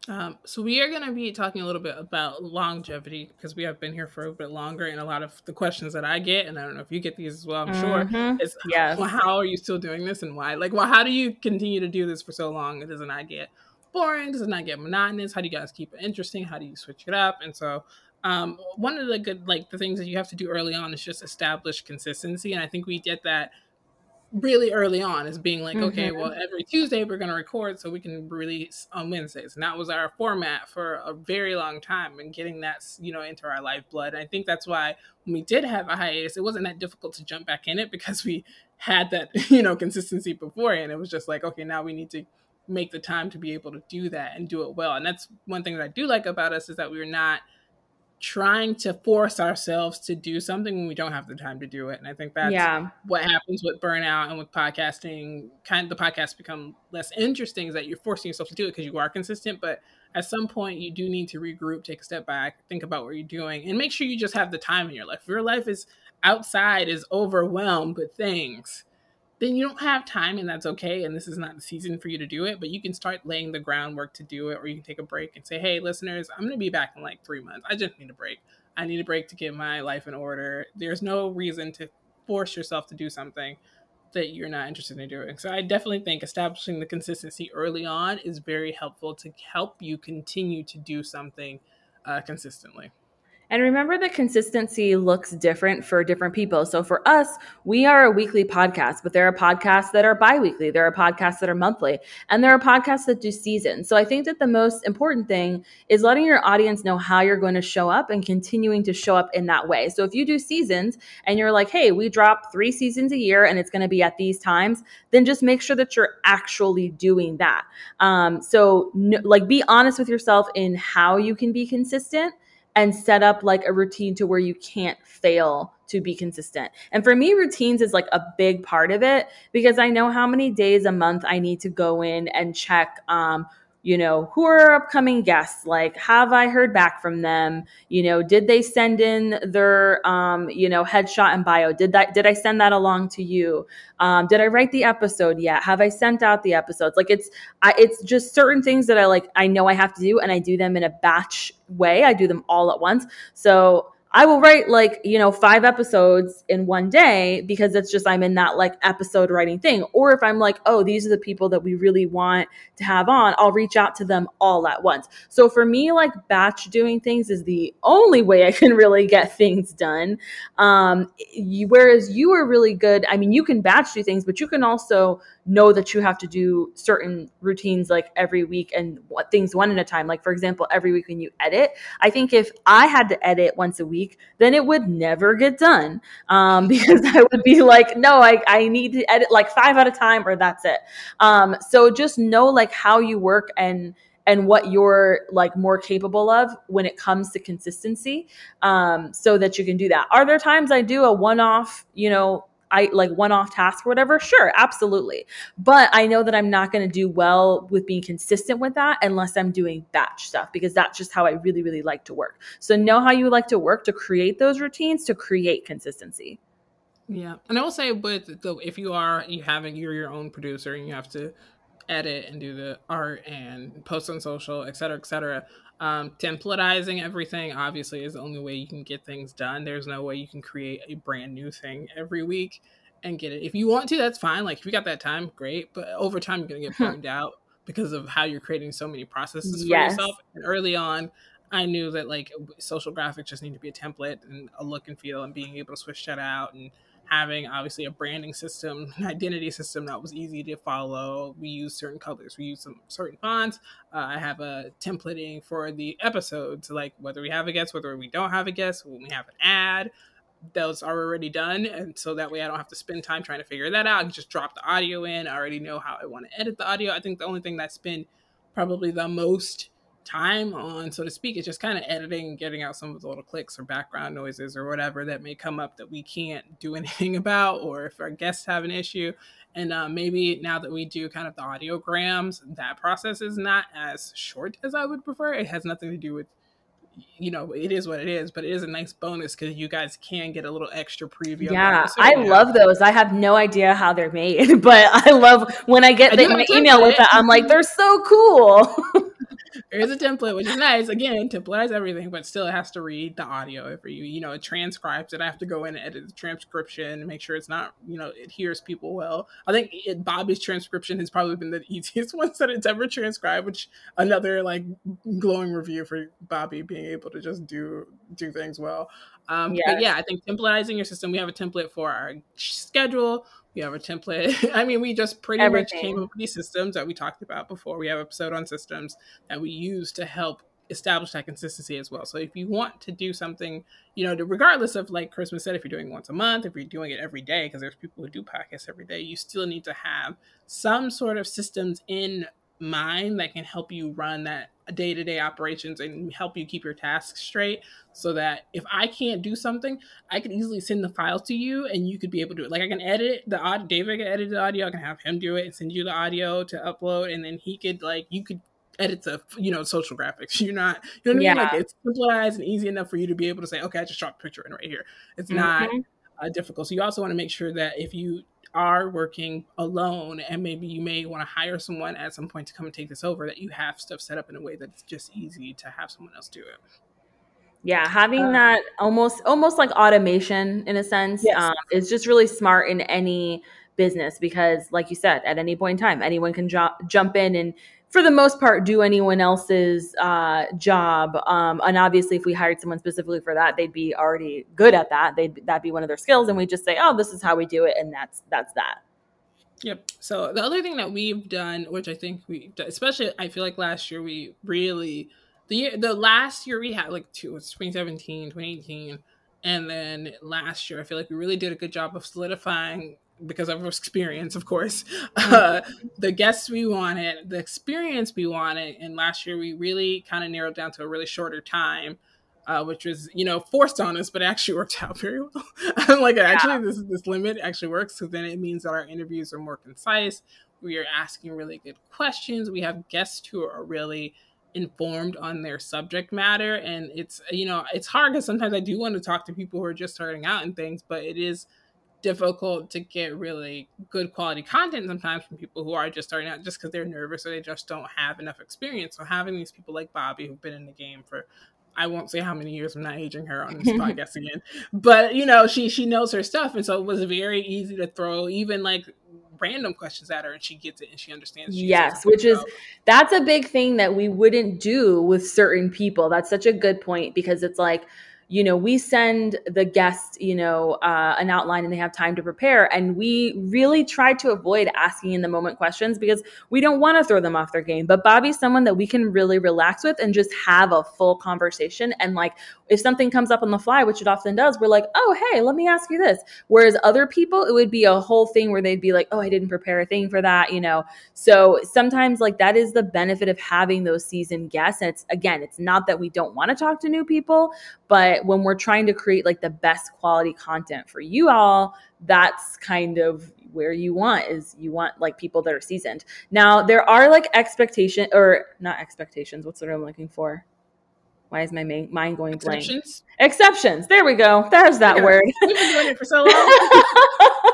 Um, so we are going to be talking a little bit about longevity because we have been here for a bit longer, and a lot of the questions that I get, and I don't know if you get these as well. I'm mm-hmm. sure is yes. well, how are you still doing this, and why? Like, well, how do you continue to do this for so long? It does not get boring? Does it not get monotonous? How do you guys keep it interesting? How do you switch it up? And so, um, one of the good like the things that you have to do early on is just establish consistency, and I think we get that really early on as being like, mm-hmm. okay, well, every Tuesday we're going to record so we can release on Wednesdays. And that was our format for a very long time and getting that, you know, into our lifeblood. And I think that's why when we did have a hiatus, it wasn't that difficult to jump back in it because we had that, [laughs] you know, consistency before. And it was just like, okay, now we need to make the time to be able to do that and do it well. And that's one thing that I do like about us is that we're not – trying to force ourselves to do something when we don't have the time to do it. And I think that's yeah. what happens with burnout and with podcasting. Kind of the podcasts become less interesting is that you're forcing yourself to do it because you are consistent, but at some point you do need to regroup, take a step back, think about what you're doing, and make sure you just have the time in your life. If your life is outside is overwhelmed with things, then you don't have time and that's okay and this is not the season for you to do it but you can start laying the groundwork to do it or you can take a break and say hey listeners i'm going to be back in like three months. I just need a break. I need a break to get my life in order. There's no reason to force yourself to do something that you're not interested in doing. So i definitely think establishing the consistency early on is very helpful to help you continue to do something uh, consistently and remember the consistency looks different for different people. So for us, we are a weekly podcast, but there are podcasts that are bi-weekly, there are podcasts that are monthly, and there are podcasts that do seasons. So I think that the most important thing is letting your audience know how you're going to show up and continuing to show up in that way. So if you do seasons and you're like, "Hey, we drop 3 seasons a year and it's going to be at these times," then just make sure that you're actually doing that. Um, so like be honest with yourself in how you can be consistent and set up like a routine to where you can't fail to be consistent. And for me, routines is like a big part of it because I know how many days a month I need to go in and check um, you know, who are upcoming guests? Like, have I heard back from them? You know, did they send in their, um, you know, headshot and bio? Did that, did I send that along to you? Um, did I write the episode yet? Have I sent out the episodes? Like it's, I, it's just certain things that I like, I know I have to do and I do them in a batch way. I do them all at once. So I will write like, you know, five episodes in one day because it's just I'm in that like episode writing thing. Or if I'm like, oh, these are the people that we really want to have on, I'll reach out to them all at once. So for me, like batch doing things is the only way I can [laughs] really get things done. Um, you, whereas you are really good. I mean, you can batch do things, but you can also know that you have to do certain routines like every week and what things one at a time. Like for example, every week when you edit, I think if I had to edit once a week, then it would never get done um, [laughs] because I would be like, no, I, I need to edit like five at a time or that's it. Um, so just know like how you work and and what you're like more capable of when it comes to consistency um, so that you can do that are there times i do a one-off you know I like one off task or whatever, sure, absolutely. But I know that I'm not going to do well with being consistent with that unless I'm doing batch stuff because that's just how I really, really like to work. So know how you like to work to create those routines to create consistency. Yeah. And I will say, but if you are, you having, you're your own producer and you have to edit and do the art and post on social, et cetera, et cetera. Um, templatizing everything obviously is the only way you can get things done. There's no way you can create a brand new thing every week and get it. If you want to, that's fine. Like if you got that time, great. But over time, you're gonna get burned out because of how you're creating so many processes for yes. yourself. And early on, I knew that like social graphics just need to be a template and a look and feel, and being able to switch that out and having obviously a branding system, [laughs] an identity system that was easy to follow. We use certain colors, we use some certain fonts. Uh, I have a templating for the episodes, like whether we have a guest, whether we don't have a guest, when we have an ad. Those are already done, and so that way I don't have to spend time trying to figure that out. I just drop the audio in. I already know how I want to edit the audio. I think the only thing that's been probably the most time on, so to speak. It's just kind of editing and getting out some of the little clicks or background noises or whatever that may come up that we can't do [laughs] anything about, or if our guests have an issue. And uh, maybe now that we do kind of the audiograms, that process is not as short as I would prefer. It has nothing to do with you know, it is what it is, but it is a nice bonus because you guys can get a little extra preview. Yeah, I love those. I have no idea how they're made, [laughs] but I love when I get the, my email with it. I'm like, they're so cool. [laughs] there is a template, which is nice. Again, templatize everything, but still it has to read the audio for you. You know, it transcribes it. I have to go in and edit the transcription and make sure it's not, you know, it hears people well. I think it, Bobby's transcription has probably been the [laughs] easiest one that it's ever transcribed, which another like glowing review for Bobby being able to just do do things well. Um, yes. But yeah, I think templatizing your system. We have a template for our schedule. We have a template. [laughs] I mean, we just pretty Everything. much came up with these systems that we talked about before. We have an episode on systems that we use to help establish that consistency as well. So if you want to do something, you know, regardless of like Christmas said, if you're doing once a month, if you're doing it every day, because there's people who do podcasts every day, you still need to have some sort of systems in mind that can help you run that day to day operations and help you keep your tasks straight so that if I can't do something, I can easily send the files to you and you could be able to do it. Like I can edit the audio, David can edit the audio, I can have him do it and send you the audio to upload, and then he could like you could edit the you know social graphics. [laughs] You're not you know what I mean? Like it's simplified and easy enough for you to be able to say, okay, I just dropped a picture in right here. It's mm-hmm. not uh, difficult. So you also want to make sure that if you are working alone and maybe you may want to hire someone at some point to come and take this over that you have stuff set up in a way that's just easy to have someone else do it yeah having um, that almost almost like automation in a sense yes. um, is just really smart in any business because like you said at any point in time anyone can jo- jump in and for the most part do anyone else's uh, job um, and obviously if we hired someone specifically for that they'd be already good at that. They'd that'd be one of their skills and we just say oh this is how we do it and that's that's that. Yep. So the other thing that we've done which i think we especially i feel like last year we really the year the last year we had like two was 2017 2018 and then last year i feel like we really did a good job of solidifying because of experience, of course, [laughs] mm-hmm. uh, the guests we wanted, the experience we wanted. And last year, we really kind of narrowed down to a really shorter time, uh, which was, you know, forced on us, but it actually [laughs] worked out very well. I'm [laughs] like, actually, this this limit actually works because then it means that our interviews are more concise. We are asking really good questions. We have guests who are really informed on their subject matter and it's you know it's hard because sometimes i do want to talk to people who are just starting out and things but it is difficult to get really good quality content sometimes from people who are just starting out just because they're nervous or they just don't have enough experience. So having these people like Bobby who've been in the game for I won't say how many years I'm not aging her on this [laughs] podcast again. But you know, she she knows her stuff and so it was very easy to throw even like random questions at her and she gets it and she understands. She yes, which is that's a big thing that we wouldn't do with certain people. That's such a good point because it's like you know, we send the guests, you know, uh, an outline and they have time to prepare. And we really try to avoid asking in the moment questions because we don't want to throw them off their game. But Bobby's someone that we can really relax with and just have a full conversation. And like, if something comes up on the fly, which it often does, we're like, oh, hey, let me ask you this. Whereas other people, it would be a whole thing where they'd be like, oh, I didn't prepare a thing for that, you know. So sometimes, like, that is the benefit of having those seasoned guests. And it's, again, it's not that we don't want to talk to new people, but when we're trying to create like the best quality content for you all, that's kind of where you want is you want like people that are seasoned. Now, there are like expectation or not expectations, what's the word I'm looking for? Why is my mind going blank? Exceptions. Exceptions. There we go. There's that word. We've been doing it for so [laughs] long.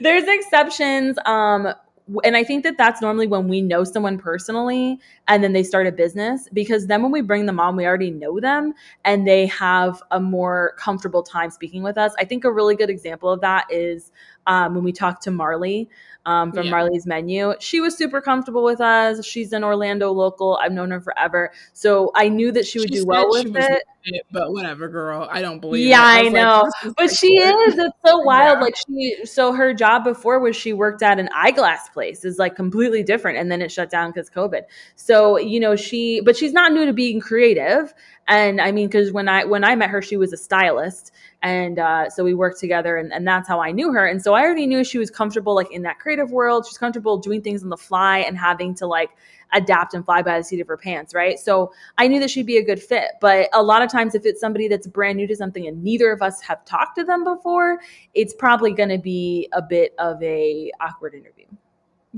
There's exceptions. Um, and I think that that's normally when we know someone personally and then they start a business because then when we bring them on, we already know them and they have a more comfortable time speaking with us. I think a really good example of that is um, when we talked to Marley um, from yeah. Marley's Menu. She was super comfortable with us. She's an Orlando local. I've known her forever, so I knew that she would she do well with it. It. But whatever, girl. I don't believe. It. Yeah, I, I know, like, but she is. It's so [laughs] wild. Yeah. Like she, so her job before was she worked at an eyeglass place. Is like completely different, and then it shut down because COVID. So you know she, but she's not new to being creative. And I mean, because when I when I met her, she was a stylist, and uh, so we worked together, and, and that's how I knew her. And so I already knew she was comfortable, like in that creative world. She's comfortable doing things on the fly and having to like adapt and fly by the seat of her pants, right? So I knew that she'd be a good fit. But a lot of times, if it's somebody that's brand new to something and neither of us have talked to them before, it's probably going to be a bit of a awkward interview.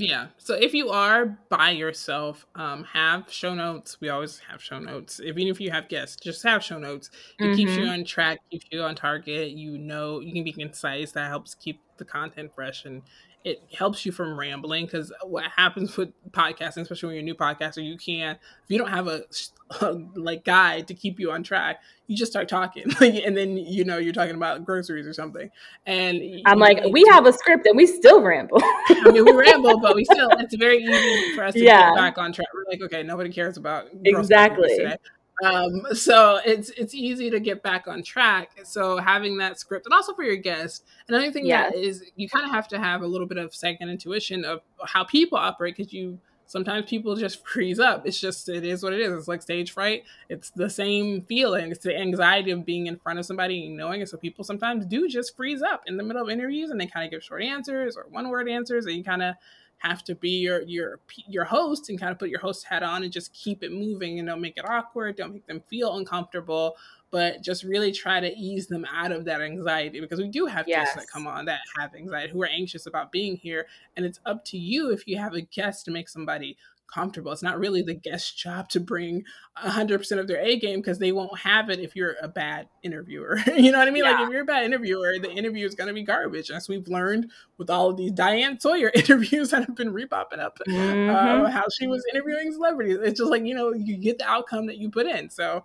Yeah. So if you are by yourself, um, have show notes. We always have show notes. Even if you have guests, just have show notes. It mm-hmm. keeps you mm-hmm. on track, keeps you on target. You know, you can be concise. That helps keep the content fresh and it helps you from rambling because what happens with podcasting, especially when you're a new podcaster, you can't if you don't have a, [laughs] a like guide to keep you on track, you just start talking, [laughs] and then you know you're talking about groceries or something. And I'm like, we have a script and we still ramble. I mean, we ramble, but we [laughs] still it's very easy for us to yeah. get back on track. We're like, okay, nobody cares about exactly. Um, so it's it's easy to get back on track. So having that script, and also for your guests, another thing yes. that is you kind of have to have a little bit of second intuition of how people operate because you sometimes people just [laughs] freeze up. It's just it is what it is. It's like stage fright. It's the same feeling. It's the anxiety of being in front of somebody and knowing it. So people sometimes do just freeze up in the middle of interviews and they kind of give short answers or one word answers, and you kind of have to be your your your host and kind of put your host hat on and just keep it moving and don't make it awkward don't make them feel uncomfortable but just really try to ease them out of that anxiety because we do have yes. guests that come on that have anxiety who are anxious about being here and it's up to you if you have a guest to make somebody comfortable. It's not really the guest job to bring 100% of their A game because they won't have it if you're a bad interviewer. [laughs] you know what I mean? Yeah. Like if you're a bad interviewer, the interview is going to be garbage. As we've learned with all of these Diane Sawyer [laughs] interviews that have been repopping up, uh, mm-hmm. uh, how she was interviewing celebrities. It's just like, you know, you get the outcome that you put in. So,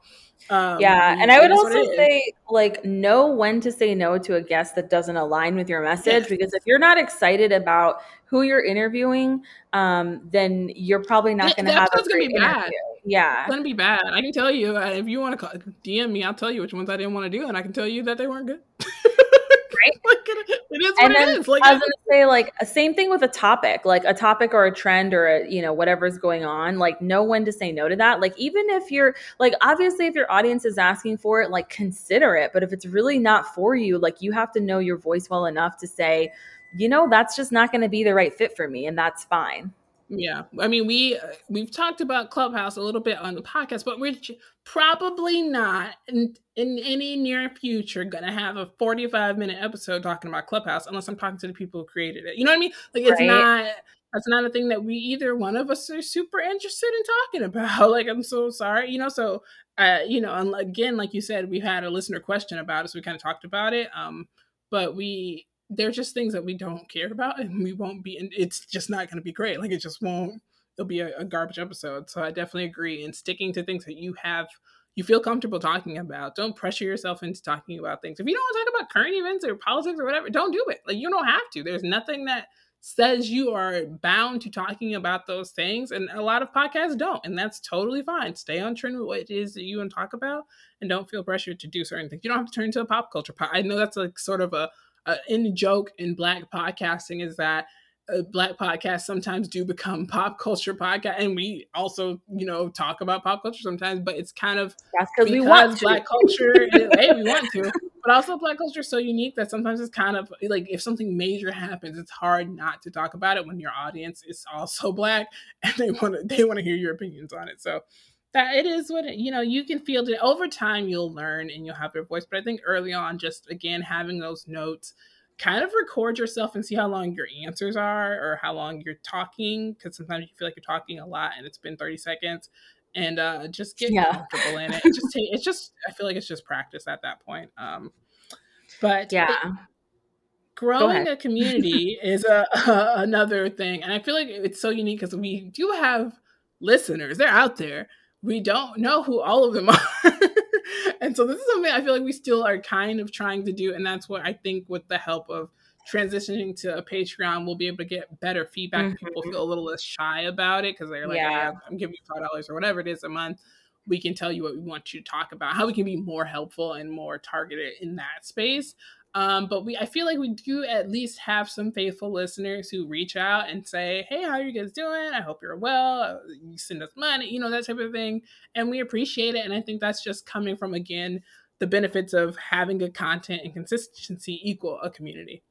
um, yeah. And I would also say, like, know when to say no to a guest that doesn't align with your message. Yes. Because if you're not excited about who you're interviewing, um, then you're probably not going to have a great gonna be bad. Yeah, it's gonna be bad. I can tell you uh, if you want to call, DM me, I'll tell you which ones I didn't want to do, and I can tell you that they weren't good. [laughs] right? [laughs] like it, it is and then, Like, I was gonna say, like, same thing with a topic, like a topic or a trend or a, you know whatever's going on. Like, know when to say no to that. Like, even if you're like, obviously, if your audience is asking for it, like, consider it. But if it's really not for you, like, you have to know your voice well enough to say you know, that's just not going to be the right fit for me. And that's fine. Yeah, I mean we we've talked about Clubhouse a little bit on the podcast, but we're probably not in, in any near future gonna have a forty-five minute episode talking about Clubhouse unless I'm talking to the people who created it. You know what I mean? Like it's right. not that's not a thing that we either one of us are super interested in talking [laughs] about. Like I'm so sorry, you know. So uh, you know, and again, like you said, we had a listener question about it, so we kind of talked about it. Um, but we they're just things that we don't care about and we won't be and it's just not going to be great like it just won't it'll be a, a, garbage episode so i definitely agree in sticking to things that you have you feel comfortable talking about don't pressure yourself into talking about things if you don't want to talk about current events or politics or whatever don't do it like you don't have to there's nothing that says you are bound to talking about those things and a lot of podcasts don't and that's totally fine stay on trend with what it is that you want to talk about and don't feel pressured to do certain things you don't have to turn into a pop culture pod. i know that's like sort of a uh, in joke in black podcasting is that uh, black podcasts sometimes do become [laughs] pop culture podcast and we also you know talk about pop culture sometimes but it's kind of that's because we want to. black culture [laughs] hey we want to but also black culture is so unique that sometimes it's kind of like if something major happens it's hard not to talk about it when your audience is also [laughs] black and they want to they want to hear your opinions on it so that it is what it, you know you can feel it over time you'll learn and you'll have your voice but i think early on just again having those notes kind of record yourself and see how long your answers are or how long you're talking because sometimes you feel like you're talking a lot and it's been 30 seconds and uh just get yeah. comfortable in it. it [laughs] just take it's just i feel like it's just practice at that point um but yeah growing a community is a, [laughs] a, another thing, and I feel like it's so unique because we do have listeners; they're out there. We don't know who all of them [laughs] are, and so this is something I feel like we still are kind of trying to do, and that's what I think with the help of transitioning to a Patreon, we'll be able to get better feedback. Mm-hmm. People feel a little less shy about it because they're like, yeah. oh, I'm giving you five dollars or whatever it is a month. We can tell you what we want you to talk about, how we can be more helpful and more targeted in that space. Um, but we, I feel like we do at least have some faithful listeners who reach out and say, "Hey, how are you guys doing? I hope you're well. You send us money, you know that type of thing," and we appreciate it. And I think that's just coming from again the benefits of having good content and consistency equal a community.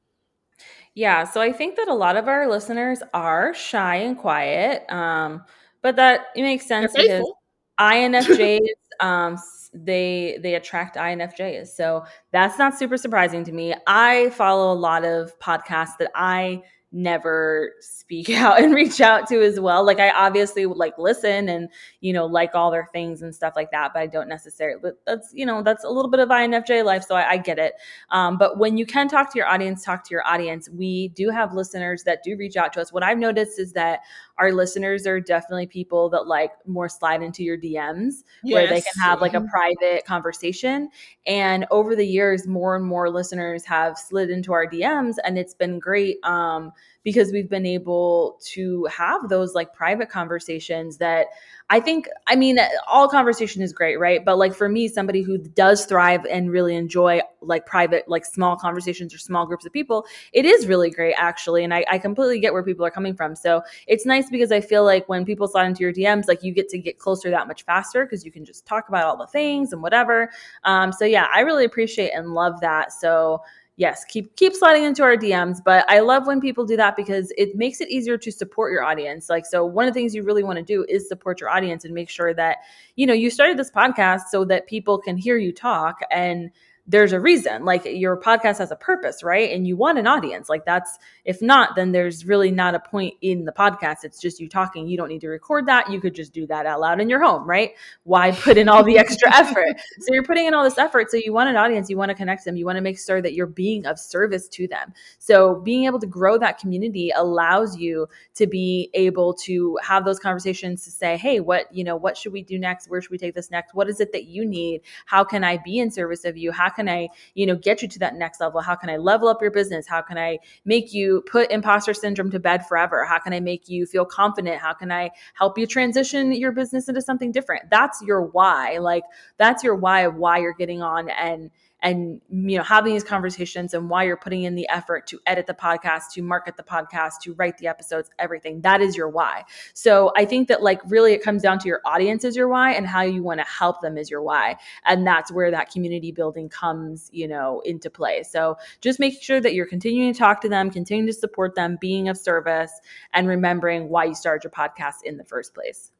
Yeah, so I think that a lot of our listeners are shy and quiet, um, but that it makes sense because INFJs um, they they attract INFJs, so that's not super surprising to me. I follow a lot of podcasts that I never speak [laughs] out and reach out to as well. Like I obviously would like listen and you know like all their things and stuff like that, but I don't necessarily. But that's you know that's a little bit of INFJ life, so I, I get it. Um, but when you can talk to your audience, talk to your audience. We do have listeners that do reach out to us. What I've noticed is that our listeners are definitely people that like more slide into your DMs yes. where they can have like a mm-hmm. private conversation. And over the years, more and more listeners have slid into our DMs, and it's been great. Um, because we've been able to have those like private conversations that I think, I mean, all conversation is great, right? But like for me, somebody who does thrive and really enjoy like private, like small conversations or small groups of people, it is really great actually. And I, I completely get where people are coming from. So it's nice because I feel like when people slide into your DMs, like you get to get closer that much faster because you can just talk about all the things and whatever. Um, so yeah, I really appreciate and love that. So, yes, keep keep sliding into our DMs. But I love when people do that because it makes it easier to support your audience. Like, so one of the things you really want to do is support your audience and make sure that you know you started this podcast so that people can hear you talk and there's a reason. Like your podcast has a purpose right? And you want an audience. Like that's if not then there's really not a point in the podcast. It's just you talking. You don't need to record that. You could just do that out loud in your home right? Why put in all the extra [laughs] effort? So you're putting in all this effort. So you want an audience. You want to connect them. You want to make sure that you're being of service to them. So being able to grow that community allows you to be able to have those conversations to say hey what you know what should we do next? Where should we take this next? What is it that you need? How can i be in service of you? How can I, you know, get you to that next level? How can I level up your business? How can I make you put imposter syndrome to bed forever? How can I make you feel confident? How can I help you transition your business into something different? That's your why. Like that's your why of why you're getting on and and you know having these conversations and why you're putting in the effort to edit the podcast to market the podcast to write the episodes everything that is your why. So i think that like really it comes down to your audience is your why and how you want to help them is your why. And that's where that community building comes you know into play. So just making sure that you're continuing to talk to them continuing to support them being of service and remembering why you started your podcast in the first place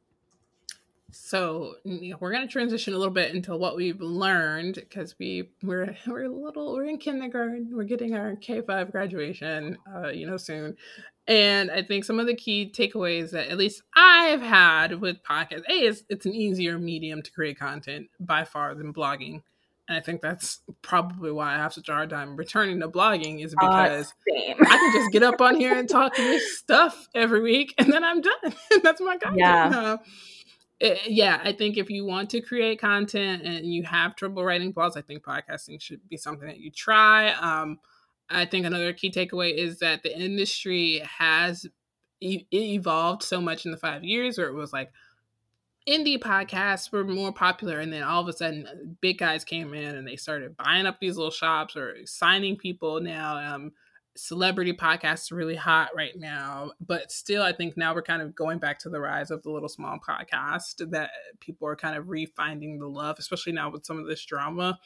so we're going to transition a little bit into what we've learned because we we're [laughs] we're a little we're in kindergarten we're getting our k5 graduation uh, you know soon and i think some of the key takeaways that at least i've had with podcasts a is it's an easier medium to create content by far than blogging and I think that's probably why I have such a hard time returning to blogging is uh, because uh, I can just get up on here and talk this stuff every week and then I'm done. [laughs] that's my content. Yeah. Uh, it, yeah, I think if you want to create content and you have trouble writing blogs, I think podcasting should be something that you try. Um, I think another key takeaway is that the industry has e- evolved so much in the five years where it was like indie podcasts were more popular and then all of a sudden big guys came in and they started buying up these little shops or signing people now um, celebrity podcasts are really hot right now but still i think now we're kind of going back to the rise of the little small podcast that people are kind of refinding the love especially now with some of this drama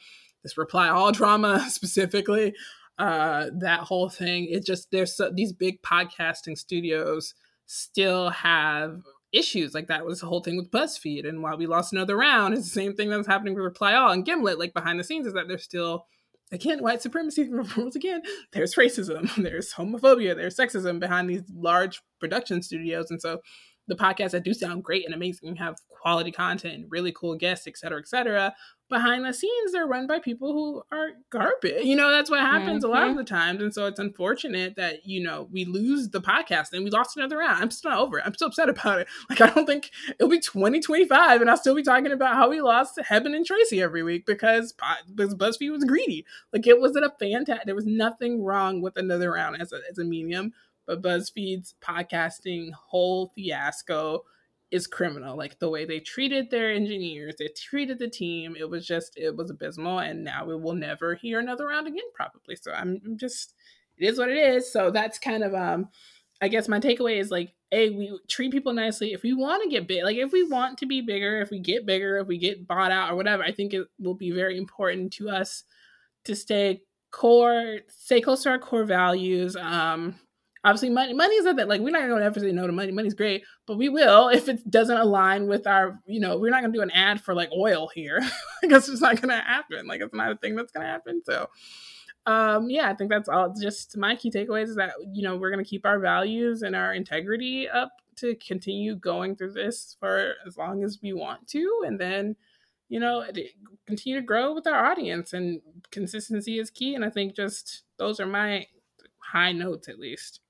this reply all [laughs] drama specifically uh that whole thing. It just there's so, these big podcasting studios still have issues. Like that was the whole thing with buzzfeed and while we lost another round it's the same thing that's happening with reply all and gimlet like behind the scenes is that they're still again, white supremacy [laughs] rules again. There's racism, [laughs] there's homophobia, there's sexism behind these large production studios. And so the podcasts that do sound great and amazing have quality content and really cool guests, et cetera, et cetera behind the scenes they're run by people who are garbage. You know that's what happens mm-hmm. a lot of mm-hmm. the times and so it's unfortunate that you know we lose the podcast and we lost another round. I'm still not over it. I'm still upset about it. [laughs] Like i don't think it'll be 2025 and i'll still be talking about how we lost Heben and tracy every week because, because buzzfeed was greedy. Like it wasn't a fantastic there was nothing wrong with another round as a, as a medium but buzzfeed's podcasting whole fiasco is criminal. Like the way they treated their engineers, they treated the team. It was just, it was abysmal. And now we will never hear another round again, probably. So I'm, I'm just, it is what it is. So that's kind of, um, I guess my takeaway is like, hey, we treat people nicely. If we want to get big, like if we want to be bigger, if we get bigger, if we get bought out or whatever, I think it will be very important to us to stay core, stay close to our core values. Um, obviously money is not that like we're not gonna ever say no to money money's great but we will if it doesn't align with our you know we're not gonna do an ad for like oil here. [laughs] Because it's not gonna happen. Like it's not a thing that's gonna happen so um yeah i think that's all just my key takeaways is that you know we're gonna keep our values and our integrity up to continue going through this for as long as we want to and then you know continue to grow with our audience and consistency is key and i think just those are my high notes at least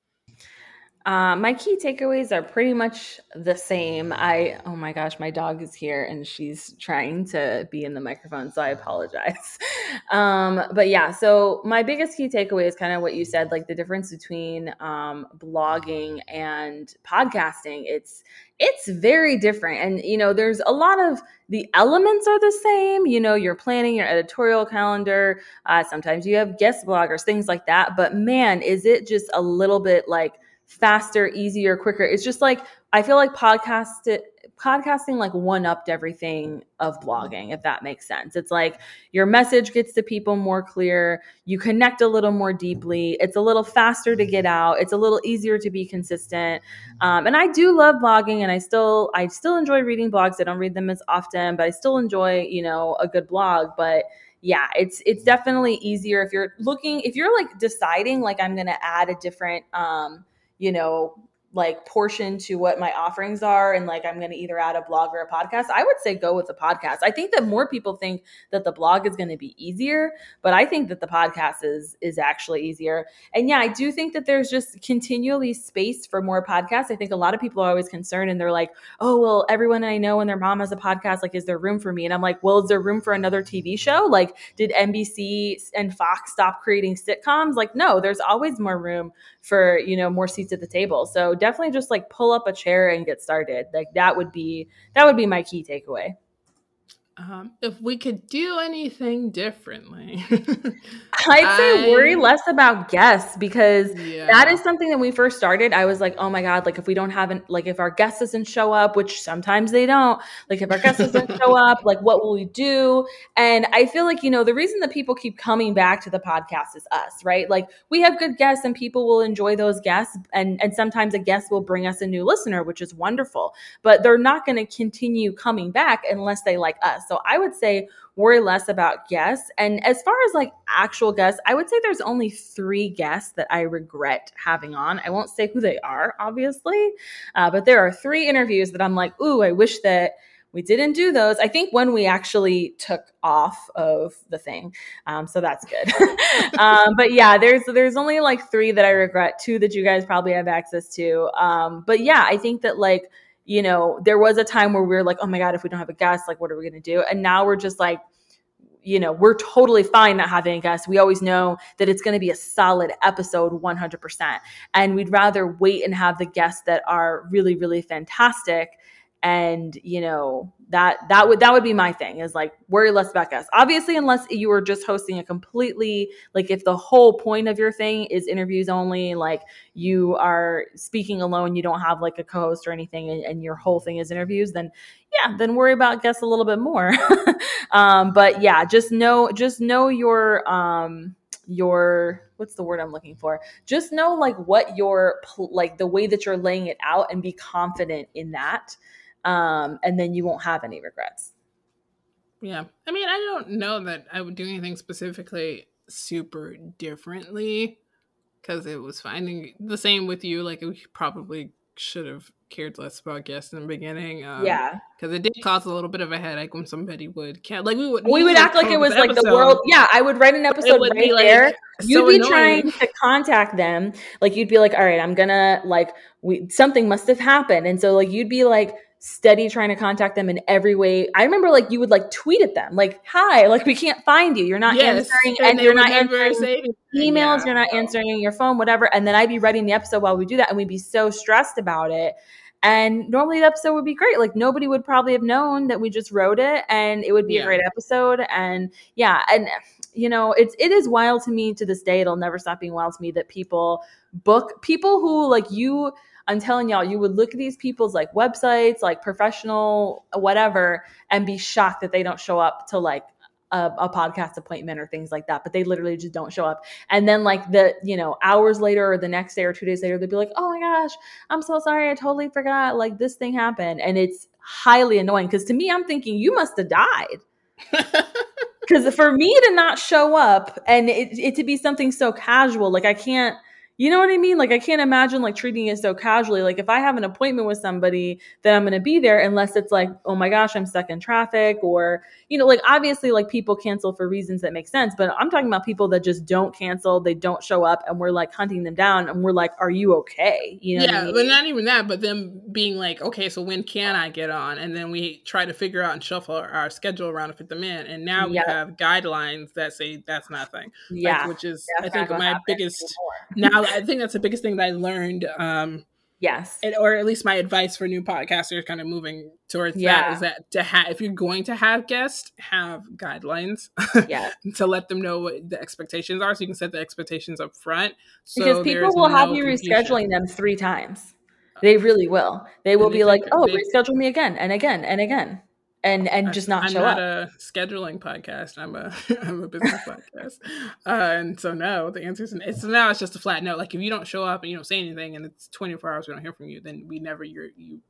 uh, my key takeaways are pretty much the same. I, oh my gosh, my dog is here and she's trying to be in the microphone, so I apologize. [laughs] Um, but yeah, so my biggest key takeaway is kind of what you said, like the difference between um, blogging and podcasting. It's it's very different, and you know, there's a lot of the elements are the same. You know, you're planning your editorial calendar. Uh, sometimes you have guest bloggers, things like that. But man, is it just a little bit like faster, easier, quicker. It's just like I feel like podcast podcasting like one upped everything of blogging, if that makes sense. It's like your message gets to people more clear, you connect a little more deeply, it's a little faster to get out, it's a little easier to be consistent. Um, and I do love blogging, and I still I still enjoy reading blogs. I don't read them as often, but I still enjoy you know a good blog, but yeah, it's it's definitely easier if you're looking if you're like deciding like I'm to add a different um you know, like portion to what my offerings are and like I'm going to either add a blog or a podcast, I would say go with the podcast. I think that more people think that the blog is going to be easier, but I think that the podcast is is actually easier. And yeah, I do think that there's just continually space for more podcasts. I think a lot of people are always concerned and they're like, "Oh, well, everyone I know and their mom has a podcast, like is there room for me?" And I'm like, "Well, is there room for another TV show? Like did NBC and Fox stop creating sitcoms? Like no, there's always more room for, you know, more seats at the table." So definitely just like pull up a chair and get started. Like that would be that would be my key takeaway. Um, if we could do anything differently, [laughs] I'd say I, worry less about guests because yeah. that is something that we first started. I was like, oh my God, like if we don't have, an, like if our guest doesn't show up, which sometimes they don't, like if our guest doesn't [laughs] show up, like what will we do? And I feel like, you know, the reason that people keep coming back to the podcast is us, right? Like we have good guests and people will enjoy those guests. And, and sometimes a guest will bring us a new listener, which is wonderful, but they're not going to continue coming back unless they like us. So I would say worry less about guests. And as far as like actual guests, I would say there's only three guests that I regret having on. I won't say who they are, obviously, uh, but there are three interviews that I'm like, ooh, I wish that we didn't do those. I think when we actually took off of the thing, um, so that's good. [laughs] um, but yeah, there's there's only like three that I regret. Two that you guys probably have access to. Um, but yeah, I think that like you know, there was a time where we were like, oh my God, if we don't have a guest, like, what are we going to do? And now we're just like, you know, we're totally fine not having a guest. We always know that it's going to be a solid episode 100%. And we'd rather wait and have the guests that are really, really fantastic and you know that that would that would be my thing is like worry less about guests. Obviously unless you are just hosting a completely like if the whole point of your thing is interviews only like you are speaking alone you don't have like a co-host or anything and, and your whole thing is interviews then yeah then worry about guests a little bit more. [laughs] Um but yeah just know just know your um your what's the word I'm looking for? Just know like what your like the way that you're laying it out and be confident in that um, and then you won't have any regrets. Yeah. I mean, I don't know that I would do anything specifically super differently because it was finding the same with you. Like, we probably should have cared less about guests in the beginning. Um, yeah, because it did cause a little bit of a headache when somebody would can like we would we would act like it was like the world. Yeah, I would write an episode right like, there. You'd be annoying. trying to contact them, like you'd be like, "All right, I'm gonna like we something must have happened," and so like you'd be like steady trying to contact them in every way. I remember like you would like tweet at them like, "Hi, like we can't find you. You're not yes, answering and, and you're not answering emails, yeah. you're not answering your phone, whatever." And then I'd be writing the episode while we do that and we'd be so stressed about it. And normally the episode would be great. Like nobody would probably have known that we just wrote it and it would be yeah. a great episode and yeah, and you know, it's it is wild to me to this day. It'll never stop being wild to me that people book people who like you I'm telling y'all, you would look at these people's like websites, like professional, whatever, and be shocked that they don't show up to like a, a, podcast appointment or things like that, but they literally just don't show up. And then like the, you know, hours later or the next day or two days later, they'd be like, oh my gosh, I'm so sorry. I totally forgot. Like this thing happened. And it's highly annoying because to me, I'm thinking you must have died. [laughs] Because for me to not show up and it, it to be something so casual, like I can't, you know what I mean? Like I can't imagine like treating it so casually. Like if I have an appointment with somebody, then I'm going to be there unless it's like, "Oh my gosh, I'm stuck in traffic," or you know, like obviously like people cancel for reasons that make sense, but I'm talking about people that just don't cancel, they don't show up and we're like hunting them down and we're like, "Are you okay?" You know Yeah, I mean? but not even that, but them being like, "Okay, so when can I get on?" and then we try to figure out and shuffle our schedule around to fit them in. And now we have guidelines that say that's nothing. Yeah. Like, which is I think my biggest now I think that's the biggest thing that I learned. Um, yes, and, or at least my advice for new podcasters, kind of moving towards yeah. that, is that to have if you're going to have guests, have guidelines. Yeah, [laughs] to let them know what the expectations are, so you can set the expectations up front. So because people will no have you confusion. rescheduling them three times. They really will. They will be like, "Oh, reschedule me again and again and again." And and just not I'm show not up. a scheduling podcast. I'm a [laughs] I'm a business podcast, uh, and so no, the answer is it's so now it's just a flat no. Like if you don't show up and you don't say anything, and it's 24 hours we don't hear from you, then we never you're you.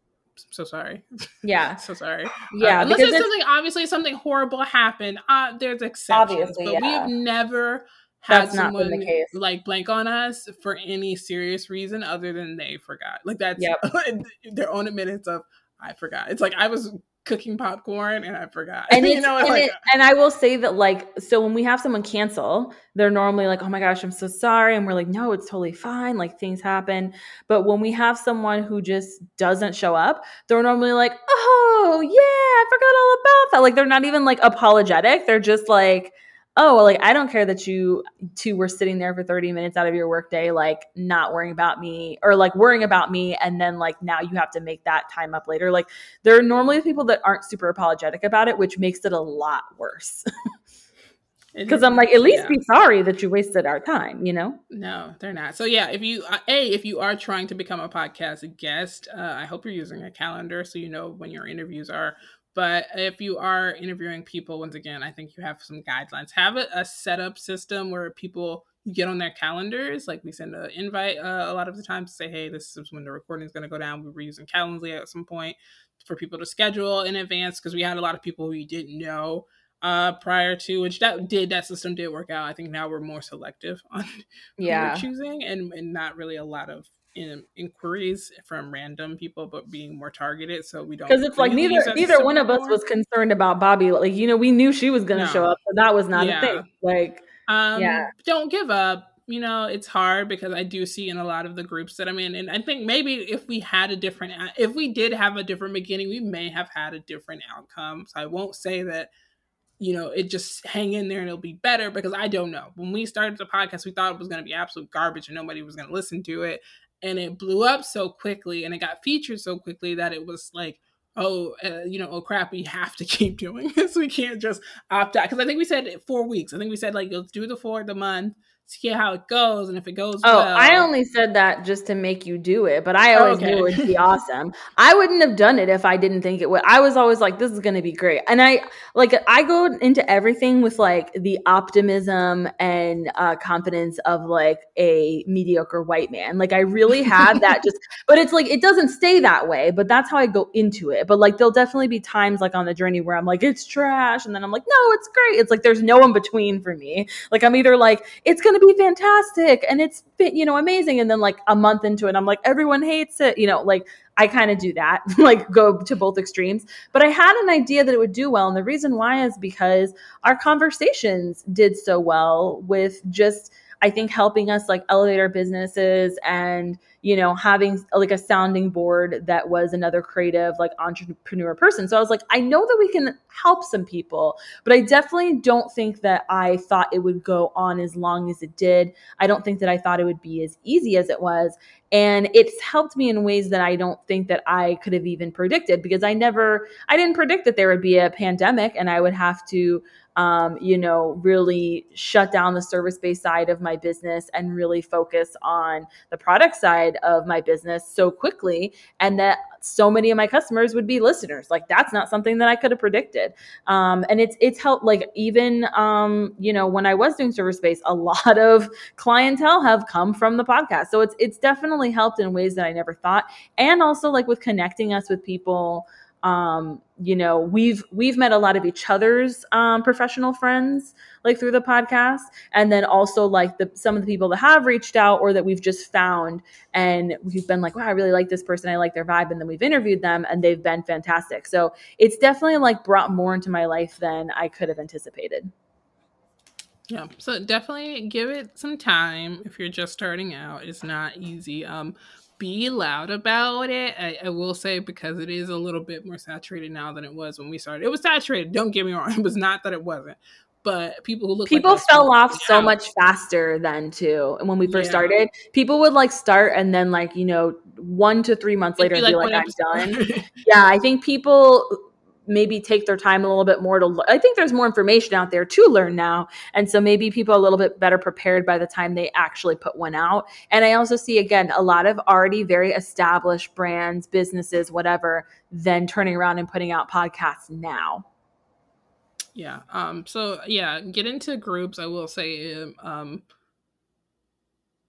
So sorry. Yeah. [laughs] so sorry. Yeah. Uh, unless it's something obviously something horrible happened. Uh, there's exceptions, obviously, but yeah. we have never had that's someone like blank on us for any serious reason other than they forgot. Like that's yep. [laughs] their own admittance of I forgot. It's like I was cooking popcorn and I forgot. And, [laughs] you know, and, like, it, and I will say that like so when we have someone cancel, they're normally like, "Oh my gosh, I'm so sorry," and we're like, "No, it's totally fine. Like things happen." But when we have someone who just doesn't show up, they're normally like, "Oh yeah, I forgot all about that." Like they're not even like apologetic. They're just like oh well, like i don't care that you two were sitting there for 30 minutes out of your workday like not worrying about me or like worrying about me and then like now you have to make that time up later. Like there are normally people that aren't super apologetic about it which makes it a lot worse. Because [laughs] i'm like at least yeah. be sorry that you wasted our time you know? No they're not. So yeah if you uh, a if you are trying to become a podcast guest uh, i hope you're using a calendar so you know when your interviews are but if you are interviewing people, once again, I think you have some guidelines. Have a, a setup system where people you get on their calendars. Like we send an invite uh, a lot of the time to say, hey, this is when the recording is going to go down. We were using Calendly at some point for people to schedule in advance because we had a lot of people who you didn't know uh prior to which that did that system did work out i think now we're more selective [laughs] on yeah choosing and, and not really a lot of in inquiries from random people, but being more targeted. So we don't because it's like neither neither one of us was concerned about Bobby. Like you know, we knew she was going to no. show up, but that was not yeah. a thing. Like, um, yeah, don't give up. You know, it's hard because I do see in a lot of the groups that I'm in, and I think maybe if we had a different, if we did have a different beginning, we may have had a different outcome. So I won't say that you know, it just hang in there and it'll be better because I don't know. When we started the podcast, we thought it was going to be absolute garbage and nobody was going to listen to it and it blew up so quickly and it got featured so quickly that it was like oh uh, you know oh crap we have to [laughs] keep doing this. We can't just opt out. Because i think we said four weeks. I think we said like let's do the four the month see how it goes and if it goes oh well, i only said that just to make you do it but i always okay. knew it would be [laughs] awesome i wouldn't have done it if i didn't think it would i was always like this is going to be great and i like i go into everything with like the optimism and uh, confidence of like a mediocre white man like i really have that [laughs] just but it's like it doesn't stay that way but that's how i go into it but like there'll definitely be times like on the journey where i'm like it's trash and then i'm like no it's great it's like there's no in between for me like i'm either like it's going to to be fantastic. And it's you know amazing. And then like a month into it i'm like everyone hates it you know like i kind of do that [laughs] like go to both extremes. But i had an idea that it would do well. And the reason why is because our conversations did so well with just I think helping us like elevate our businesses and you know having like a sounding board that was another creative like entrepreneur person. So I was like, I know that we can help some people, but I definitely don't think that I thought it would go on as long as it did. I don't think that I thought it would be as easy as it was. And it's helped me in ways that I don't think that I could have even predicted because I never, I didn't predict that there would be a pandemic and I would have to um, you know, really shut down the service based side of my business and really focus on the product side of my business so quickly. And that so many of my customers would be listeners. Like that's not something that I could have predicted. Um, and it's it's helped. Like even um, you know when I was doing service space a [laughs] lot of clientele have come from the podcast. So it's it's definitely helped in ways that I never thought. And also like with connecting us with people um, you know we've we've met a lot of each other's um, professional friends like through the podcast and then also like the some of the people that have reached out or that we've just found and we've been like wow i really like this person. I like their vibe and then we've interviewed them and they've been fantastic. So it's definitely like brought more into my life than i could have anticipated. Yeah so definitely give it some time if you're just starting out. It's not easy. Um be loud about it. I, I, will say because it is a little bit more saturated now than it was when we started. It was saturated. Don't get me wrong. [laughs] It was not that it wasn't. But people who look people like fell off so much faster then too. And when we first yeah. started, people would like start and then like you know one to three months It'd later be like, be like I'm done. yeah, I think people maybe take their time a little bit more to I think there's more information out there to learn now. And so maybe people are a little bit better prepared by the time they actually put one out. And I also see again a lot of already very established brands, businesses, whatever, then turning around and putting out podcasts now. Yeah. Um so yeah, get into groups. I will say um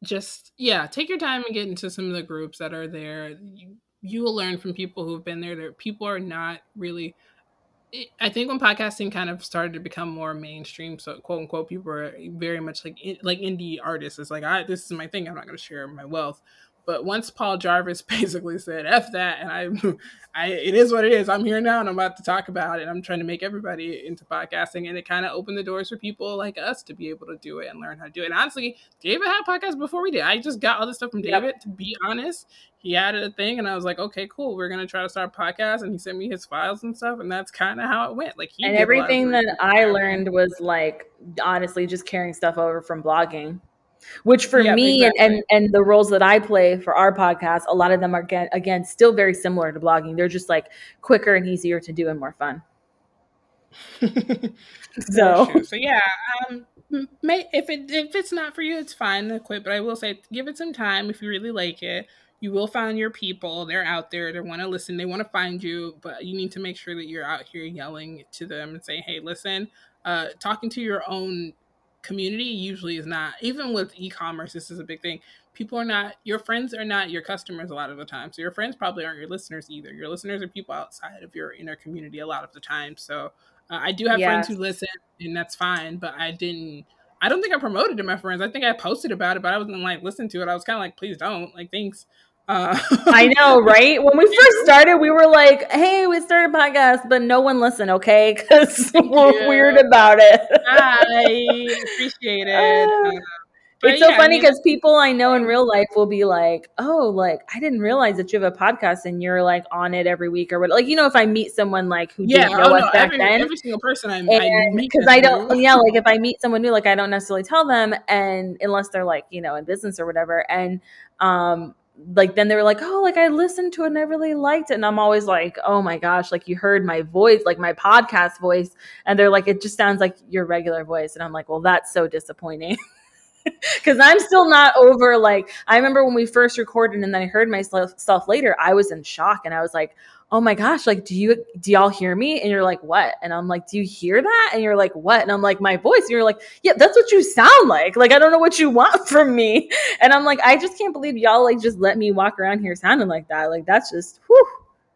just yeah, take your time and get into some of the groups that are there. You, you will learn from people who've been there. There people are not really I think when podcasting kind of started to become more mainstream, so quote unquote, people were very much like like indie artists. It's like, I this is my thing. I'm not going to share my wealth. But once Paul Jarvis [laughs] basically said "f that," and I, I, it is what it is. I'm here now, and I'm about to talk about it. I'm trying to make everybody into podcasting, and it kind of opened the doors for people like us to be able to do it and learn how to do it. And honestly, David had podcasts before we did. I just got all this stuff from David. Yep. To be honest, he added a thing, and I was like, okay, cool. We're gonna try to start a podcast, and he sent me his files and stuff, and that's kind of how it went. Like he and everything that I learned was like honestly just carrying stuff over from blogging which for yep, me exactly. and, and and the roles that I play for our podcast, a lot of them are again, again still very similar to blogging. They're just like quicker and easier to do and more fun. [laughs] so so yeah, um, may, if it if it's not for you, it's fine to quit. But I will say, give it some time if you really like it. You will find your people. They're out there. They want to listen. They want to find you, but you need to make sure that you're out here yelling to them and saying, "Hey, listen." Uh, talking to your own community usually is not even with e-commerce this is a big thing. People are not your friends are not your customers a lot of the time. So your friends probably aren't your listeners either. Your listeners are people outside of your inner community a lot of the time. So uh, i do have friends who listen and that's fine but i didn't i don't think i promoted to my friends. I think i posted about it but i wasn't like listen to it. I was kind of like please don't. Like thanks uh, I know, [laughs] right? When we first started, we were like, "Hey, we started a podcast," but no one listened, okay? [laughs] Because we're yeah. weird about it. I appreciate it. [laughs] Uh, it's so yeah, funny because I mean, people I know in real life will be like, "Oh, like I didn't realize that you have a podcast and you're like on it every week or what." Like you know, if I meet someone like who yeah, didn't know oh, us no, back every, then, every single person I, I meet because I don't, yeah, like if I meet someone new, like I don't necessarily tell them, and unless they're like you know in business or whatever, and um like then they were like, oh, like I listened to it and I really liked it. And I'm always like, oh my gosh, like you heard my voice, like my podcast voice. And they're like, it just sounds like your regular voice. And I'm like, well, that's so disappointing. [laughs] Cause I'm still not over like I remember when we first recorded and then I heard myself later, I was in shock and I was like, oh my gosh, like, do you, do y'all hear me? And you're like, what? And I'm like, do you hear that? And you're like, what? And I'm like, my voice. And you're like, yeah, that's what you sound like. Like, I don't know what you [laughs] want from me. And I'm like, I just can't believe y'all like just let me walk around here sounding like that. Like, that's just, whew.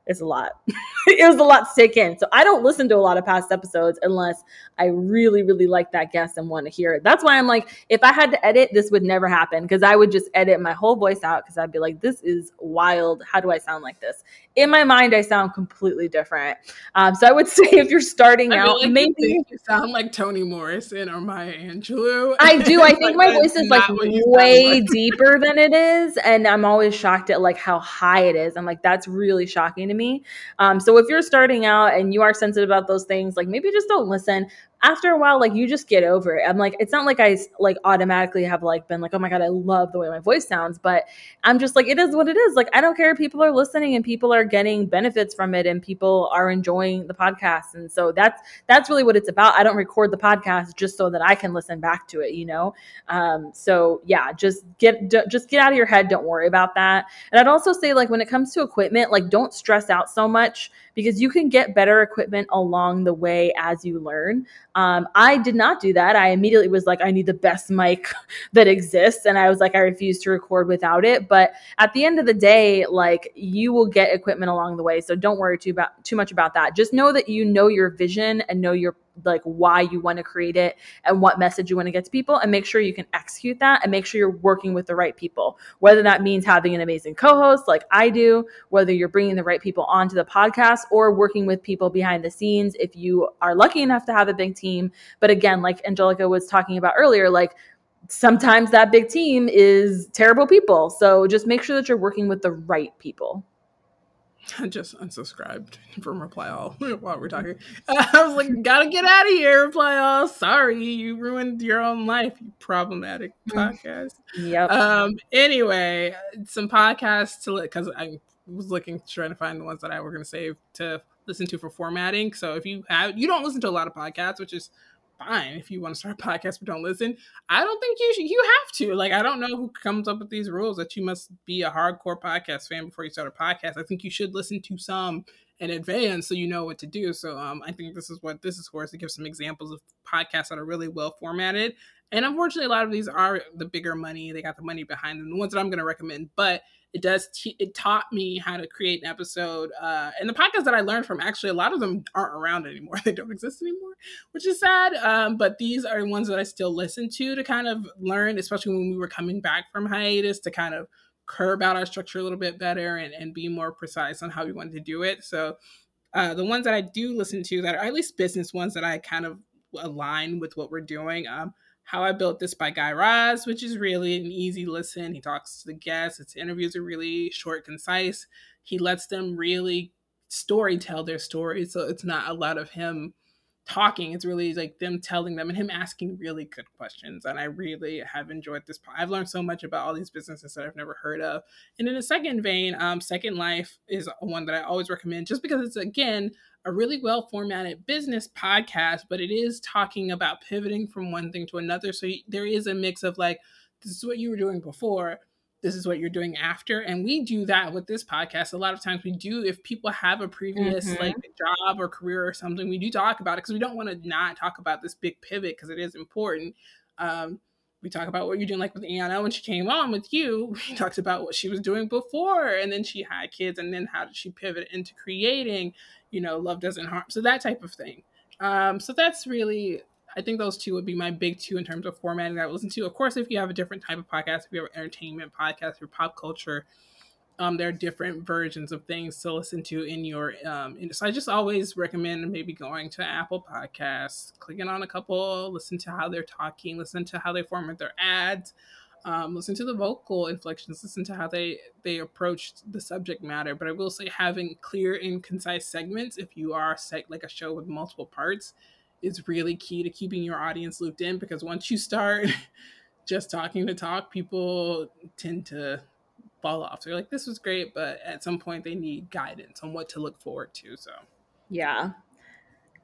it's a lot. [laughs] it was a lot to take in. So I don't listen to a lot of past episodes unless I really, really like that guest and want to hear it. That's why I'm like, if I had to edit, this would never happen because I would just edit my whole voice out because I'd be like, this is wild. How do I sound like this? In my mind, I sound completely different. Um, so I would [laughs] say if you're starting I out, like maybe you sound like Toni Morrison or Maya Angelou. I [laughs] do. I think like, my voice is like way like. [laughs] deeper than it is, and I'm always shocked at like how high it is. I'm like, that's really shocking to me. Um, so if you're starting out and you are sensitive about those things, like maybe just don't listen after a while, like you just get over it. I'm like, it's not like I like automatically have like been like, oh my God, I love the way my voice sounds. But I'm just like, it is what it is. Like, I don't care. If people are listening and people are getting benefits from it and people are enjoying the podcast. And so that's that's really what it's about. I don't record the podcast just so that I can listen back to it, you know? Um, so yeah, just get just get out of your head. Don't worry about that. And I'd also say, like, when it comes to equipment, like don't stress out so much because you can get better equipment along the way as you learn. Um, I did not do that. I immediately was like, I need the best mic [laughs] that exists. And I was like, I refuse to record without it. But at the end of the day, like you will get equipment along the way. So don't worry too about too much about that. Just know that you know your vision and know your like why you want to create it and what message you want to get to people and make sure you can execute that and make sure you're working with the right people. Whether that means having an amazing co-host like i do whether you're bringing the right people onto the podcast or working with people behind the scenes if you are lucky enough to have a big team. But again like angelica was talking about earlier like sometimes that big team is terrible people. So just make sure that you're working with the right people I [laughs] just unsubscribed from Reply All [laughs] while we're talking. [laughs] I was like, gotta get out of here, Reply All. Sorry, you ruined your own life, you problematic mm. podcast. Yep. Um. Anyway, some podcasts to look because I was looking trying to find the ones that I were going to save to listen to for formatting. So if you have, you don't listen to a lot of podcasts, which is fine if you want to start a podcast but don't listen. I don't think you should, you have to. Like, I don't know who comes up with these rules that you must be a hardcore podcast fan before you start a podcast. I think you should listen to some in advance so you know what to do. So um, I think this is what this is for, is to give some examples of podcasts that are really well formatted. And unfortunately, a lot of these are the bigger money. They got the money behind them, the ones that I'm going to recommend. But it does t- it taught me how to create an episode uh, and the podcasts that i learned from actually a lot of them aren't around anymore. [laughs] They don't exist anymore which is sad um, but these are ones that i still listen to to kind of learn especially when we were coming back from hiatus to kind of curb out our structure a little bit better and, and be more precise on how we wanted to do it. So uh, the ones that i do listen to that are at least business ones that i kind of align with what we're doing um, how I Built This by Guy Raz, which is really an easy listen. He talks to the guests. His interviews are really short, concise. He lets them really story tell their story. So it's not a lot of him talking. It's really like them telling them and him asking really good questions. And I really have enjoyed this. I've learned so much about all these businesses that I've never heard of. And in a second vein, um, Second Life is one that I always recommend just because it's, again, a really well formatted business podcast, but it is talking about pivoting from one thing to another. So there is a mix of like, this is what you were doing before, this is what you're doing after. And we do that with this podcast. A lot of times we do, if people have a previous mm-hmm. like job or career or something, we do talk about it because we don't want to not talk about this big pivot because it is important. Um, we talk about what you're doing like with Anna when she came on with you. [laughs] We talked about what she was doing before and then she had kids and then how did she pivot into creating you know, love doesn't harm. So that type of thing. Um, so that's really, I think those two would be my big two in terms of formatting that I listen to. Of course, if you have a different type of podcast, if you have an entertainment podcast or pop culture, um, there are different versions of things to listen to in your um, so I just always recommend maybe going to Apple Podcasts, clicking on a couple, listen to how they're talking, listen to how they format their ads, um, listen to the vocal inflections, listen to how they they approach the subject matter. But I will say having clear and concise segments, if you are like a show with multiple parts, is really key to keeping your audience looped in. Because once you start [laughs] just talking to talk, people tend to fall off. They're like, "This was great," but at some point they need guidance on what to look forward to. So yeah,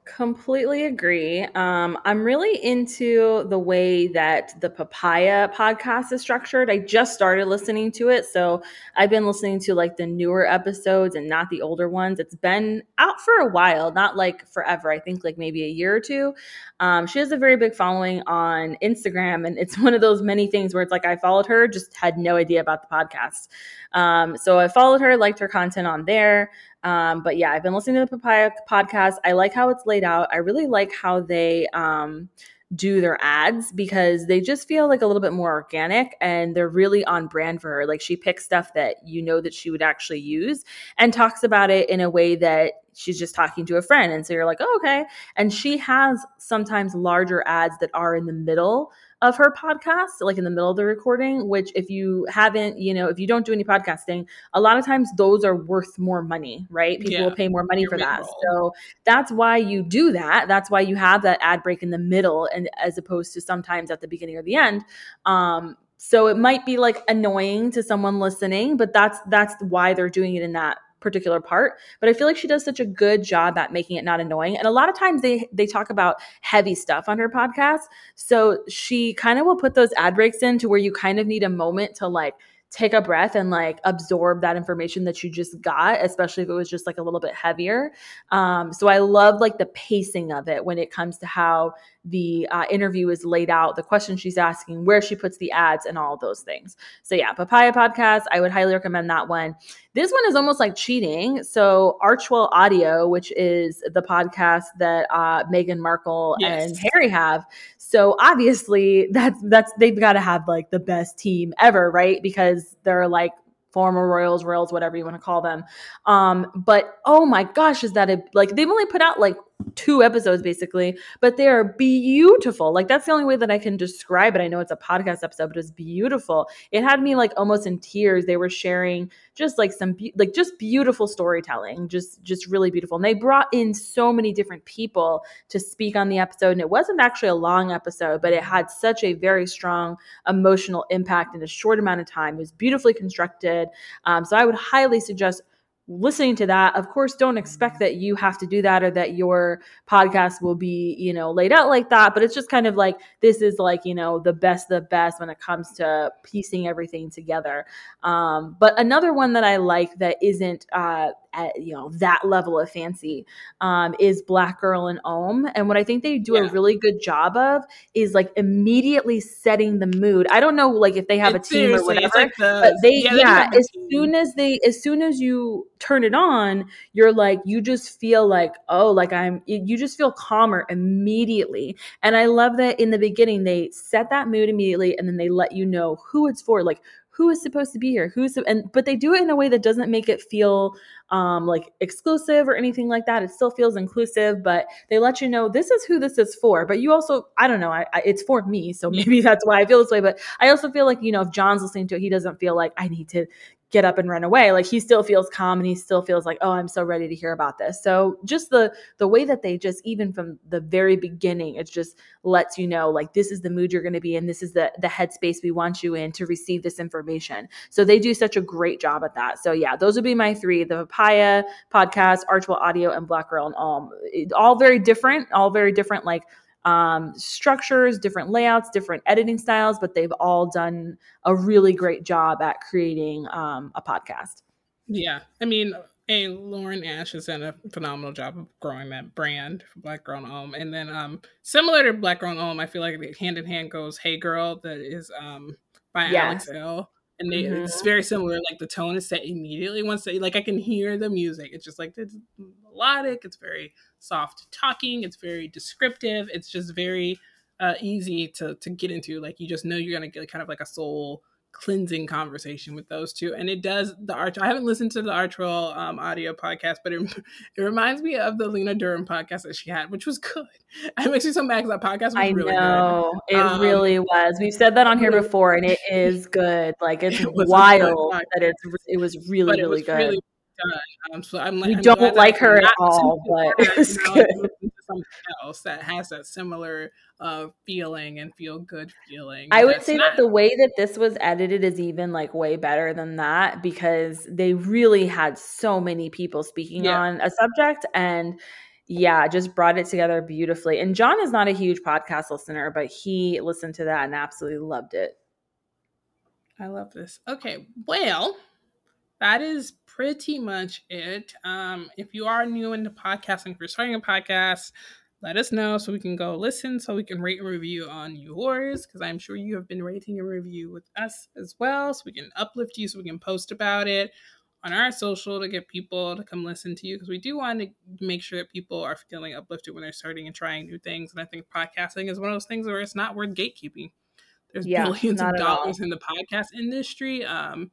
Completely agree. Um, I'm really into the way that the Papaya podcast is structured. I just started listening to it, so I've been listening to like the newer episodes and not the older ones. It's been out for a while, not like forever. I think like maybe a year or two. Um, she has a very big following on Instagram, and it's [laughs] one of those many things where it's like I followed her, just had no idea about the podcast. Um, so I followed her, liked her content on there. Um, but yeah, I've been listening to the Papaya podcast. I like how it's laid out. I really like how they um, do their ads because they just feel like a little bit more organic and they're really on brand for her. Like she picks stuff that you know that she would actually use and talks about it in a way that she's just talking to a friend. And so you're like, oh, okay. And she has sometimes larger ads that are in the middle of her podcast, like in the middle of the recording, which if you haven't, you know, if you don't do any podcasting, a lot of times those are worth more money, right? People yeah. will pay more money for that. So that's why you do that. That's why you have that ad break in the middle and as opposed to sometimes at the beginning or the end. Um, so it might be like annoying to someone listening, but that's that's why they're doing it in that particular part but i feel like she does such a good job at making it not annoying. And a lot of times they they talk about heavy stuff on her podcast. So she kind of will put those ad breaks in to where you kind of need a moment to like take a breath and like absorb that information that you just got especially if it was just like a little bit heavier um, so i love like the pacing of it when it comes to how the uh, interview is laid out, the questions she's asking, where she puts the ads, and all those things. So, yeah, Papaya Podcast, I would highly recommend that one. This one is almost like cheating. So, Archewell Audio, which is the podcast that uh, Meghan Markle yes. and Harry have. So, obviously, that's that's they've got to have like the best team ever, right? Because they're like former royals royals whatever you want to call them um but oh my gosh is that a like they've only put out like two episodes basically, but they are beautiful. Like that's the only way that I can describe it. I know it's a podcast episode, but it's beautiful. It had me like almost in tears. They were sharing just like some be- like just beautiful storytelling, just just really beautiful. And they brought in so many different people to speak on the episode and it wasn't actually a long episode, but it had such a very strong emotional impact in a short amount of time. It was beautifully constructed. Um, so I would highly suggest listening to that of course don't expect that you have to do that or that your podcast will be you know laid out like that but it's just kind of like this is like you know the best the best when it comes to piecing everything together. Um, but another one that i like that isn't uh, at you know that level of fancy um, is Black Girl in Om. And what I think they do yeah. a really good job of is like immediately setting the mood. I don't know like if they have it's a team or whatever, like the, but they yeah, yeah as soon as they as soon as you turn it on, you're like you just feel like oh like I'm you just feel calmer immediately. And I love that in the beginning they set that mood immediately and then they let you know who it's for like who is supposed to be here? Who's and but they do it in a way that doesn't make it feel um, like exclusive or anything like that. It still feels inclusive but they let you know this is who this is for. But you also i don't know I, I, it's for me so [laughs] maybe that's why i feel this way. But i also feel like you know if john's listening to it he doesn't feel like i need to get up and run away. Like he still feels calm and he still feels like oh i'm so ready to hear about this. So just the the way that they just even from the very beginning it just lets you know like this is the mood you're going to be in. This is the the headspace we want you in to receive this information. So they do such a great job at that. So yeah those would be my three the papaya podcast Archewell Audio and Black Girl in Om. All very different all very different like um, structures, different layouts, different editing styles, but they've all done a really great job at creating um, a podcast. Yeah. I mean, a Lauren Ash has done a phenomenal job of growing that brand for Black Girl in Om. And then um similar to Black Girl in Om, I feel like hand in hand goes Hey Girl that is um by yes. Alex Elle and they, mm-hmm. it's very similar. Like the tone is set immediately once they like I can hear the music. It's just like it's melodic. It's very soft talking. It's very descriptive. It's just very uh, easy to to get into. Like you just know you're gonna get kind of like a soul cleansing conversation with those two. And it does the arch. I haven't listened to the Archewell um, audio podcast, but it, [laughs] it reminds me of the Lena Dunham podcast that she had, which was good. [laughs] It makes me so mad because that podcast was I really know. good. It um, really was. We've said that on here before, and it [laughs] is good. Like it's it wild that it's it was really really was good. Really um, so I'm like, we I'm don't like her at all, but [laughs] it's good. Something else that has that similar uh, feeling and feel good feeling. I would say not- that the way that this was edited is even like way better than that because they really had so many people speaking yeah. on a subject and yeah, just brought it together beautifully. And John is not a huge podcast listener, but he listened to that and absolutely loved it. I love this. Okay, well, that is pretty much it. Um, if you are new into podcasting, if you're starting a podcast, let us know so we can go listen, so we can rate and review on yours, because I'm sure you have been rating and review with us as well, so we can uplift you, so we can post about it on our social to get people to come listen to you because we do want to make sure that people are feeling uplifted when they're starting and trying new things. And I think podcasting is one of those things where it's not worth gatekeeping. There's yeah, billions of dollars in the podcast industry. Um,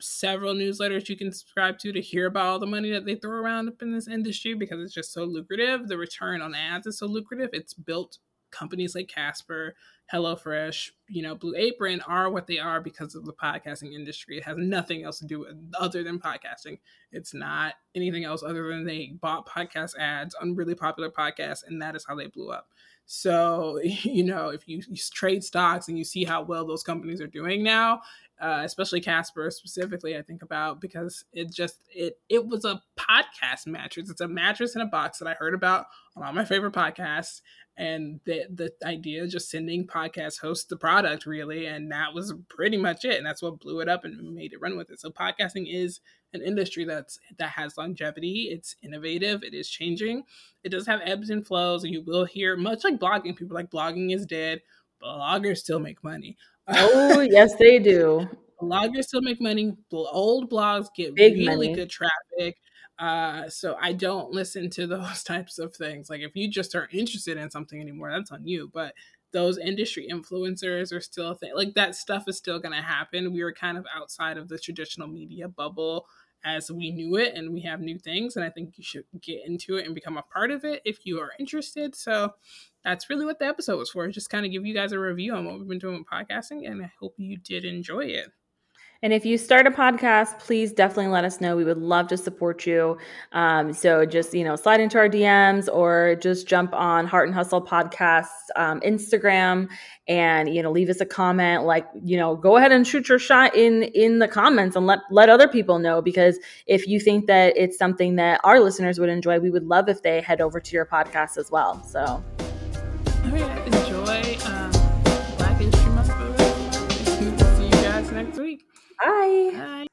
several newsletters you can subscribe to to hear about all the money that they throw around up in this industry because it's just so lucrative. The return on ads is so lucrative. It's built companies like Casper, HelloFresh, you know, Blue Apron are what they are because of the podcasting industry. It has nothing else to do with other than podcasting. It's not anything else other than they bought podcast ads on really popular podcasts, and that is how they blew up. So, [laughs] you know, if you, you trade stocks and you see how well those companies are doing now, uh, especially Casper specifically, I think about because it just it it was a podcast mattress. It's a mattress in a box that I heard about on all my favorite podcasts, and the the idea of just sending podcast hosts the product really and that was pretty much it and that's what blew it up and made it run with it. So podcasting is an industry that's that has longevity. It's innovative. It is changing. It does have ebbs and flows and you will hear much like blogging people like blogging is dead. Bloggers still make money oh yes they do [laughs] bloggers still make money old blogs get Big really money. good traffic uh, so I don't listen to [laughs] those types of things. Like if you just aren't interested in something anymore, that's on you. But those industry influencers are still a thing. Like that stuff is still gonna happen. We were kind of outside of the traditional media bubble as we knew it and we have new things and i think you should get into it and become a part of it if you are interested. So that's really what the episode was for just kind of give you guys a review on what we've been doing with podcasting and i hope you did enjoy it and if you start a podcast, please definitely let us know. We would love to support you. Um, so just, you know, slide into our DMs or just jump on Heart and Hustle Podcast um, Instagram and, you know, leave us a comment. Like, you know, go ahead and shoot your shot in in the comments and let, let other people know because if you think that it's something that our listeners would enjoy, we would love if they head over to your podcast as well. So. Bye. Bye.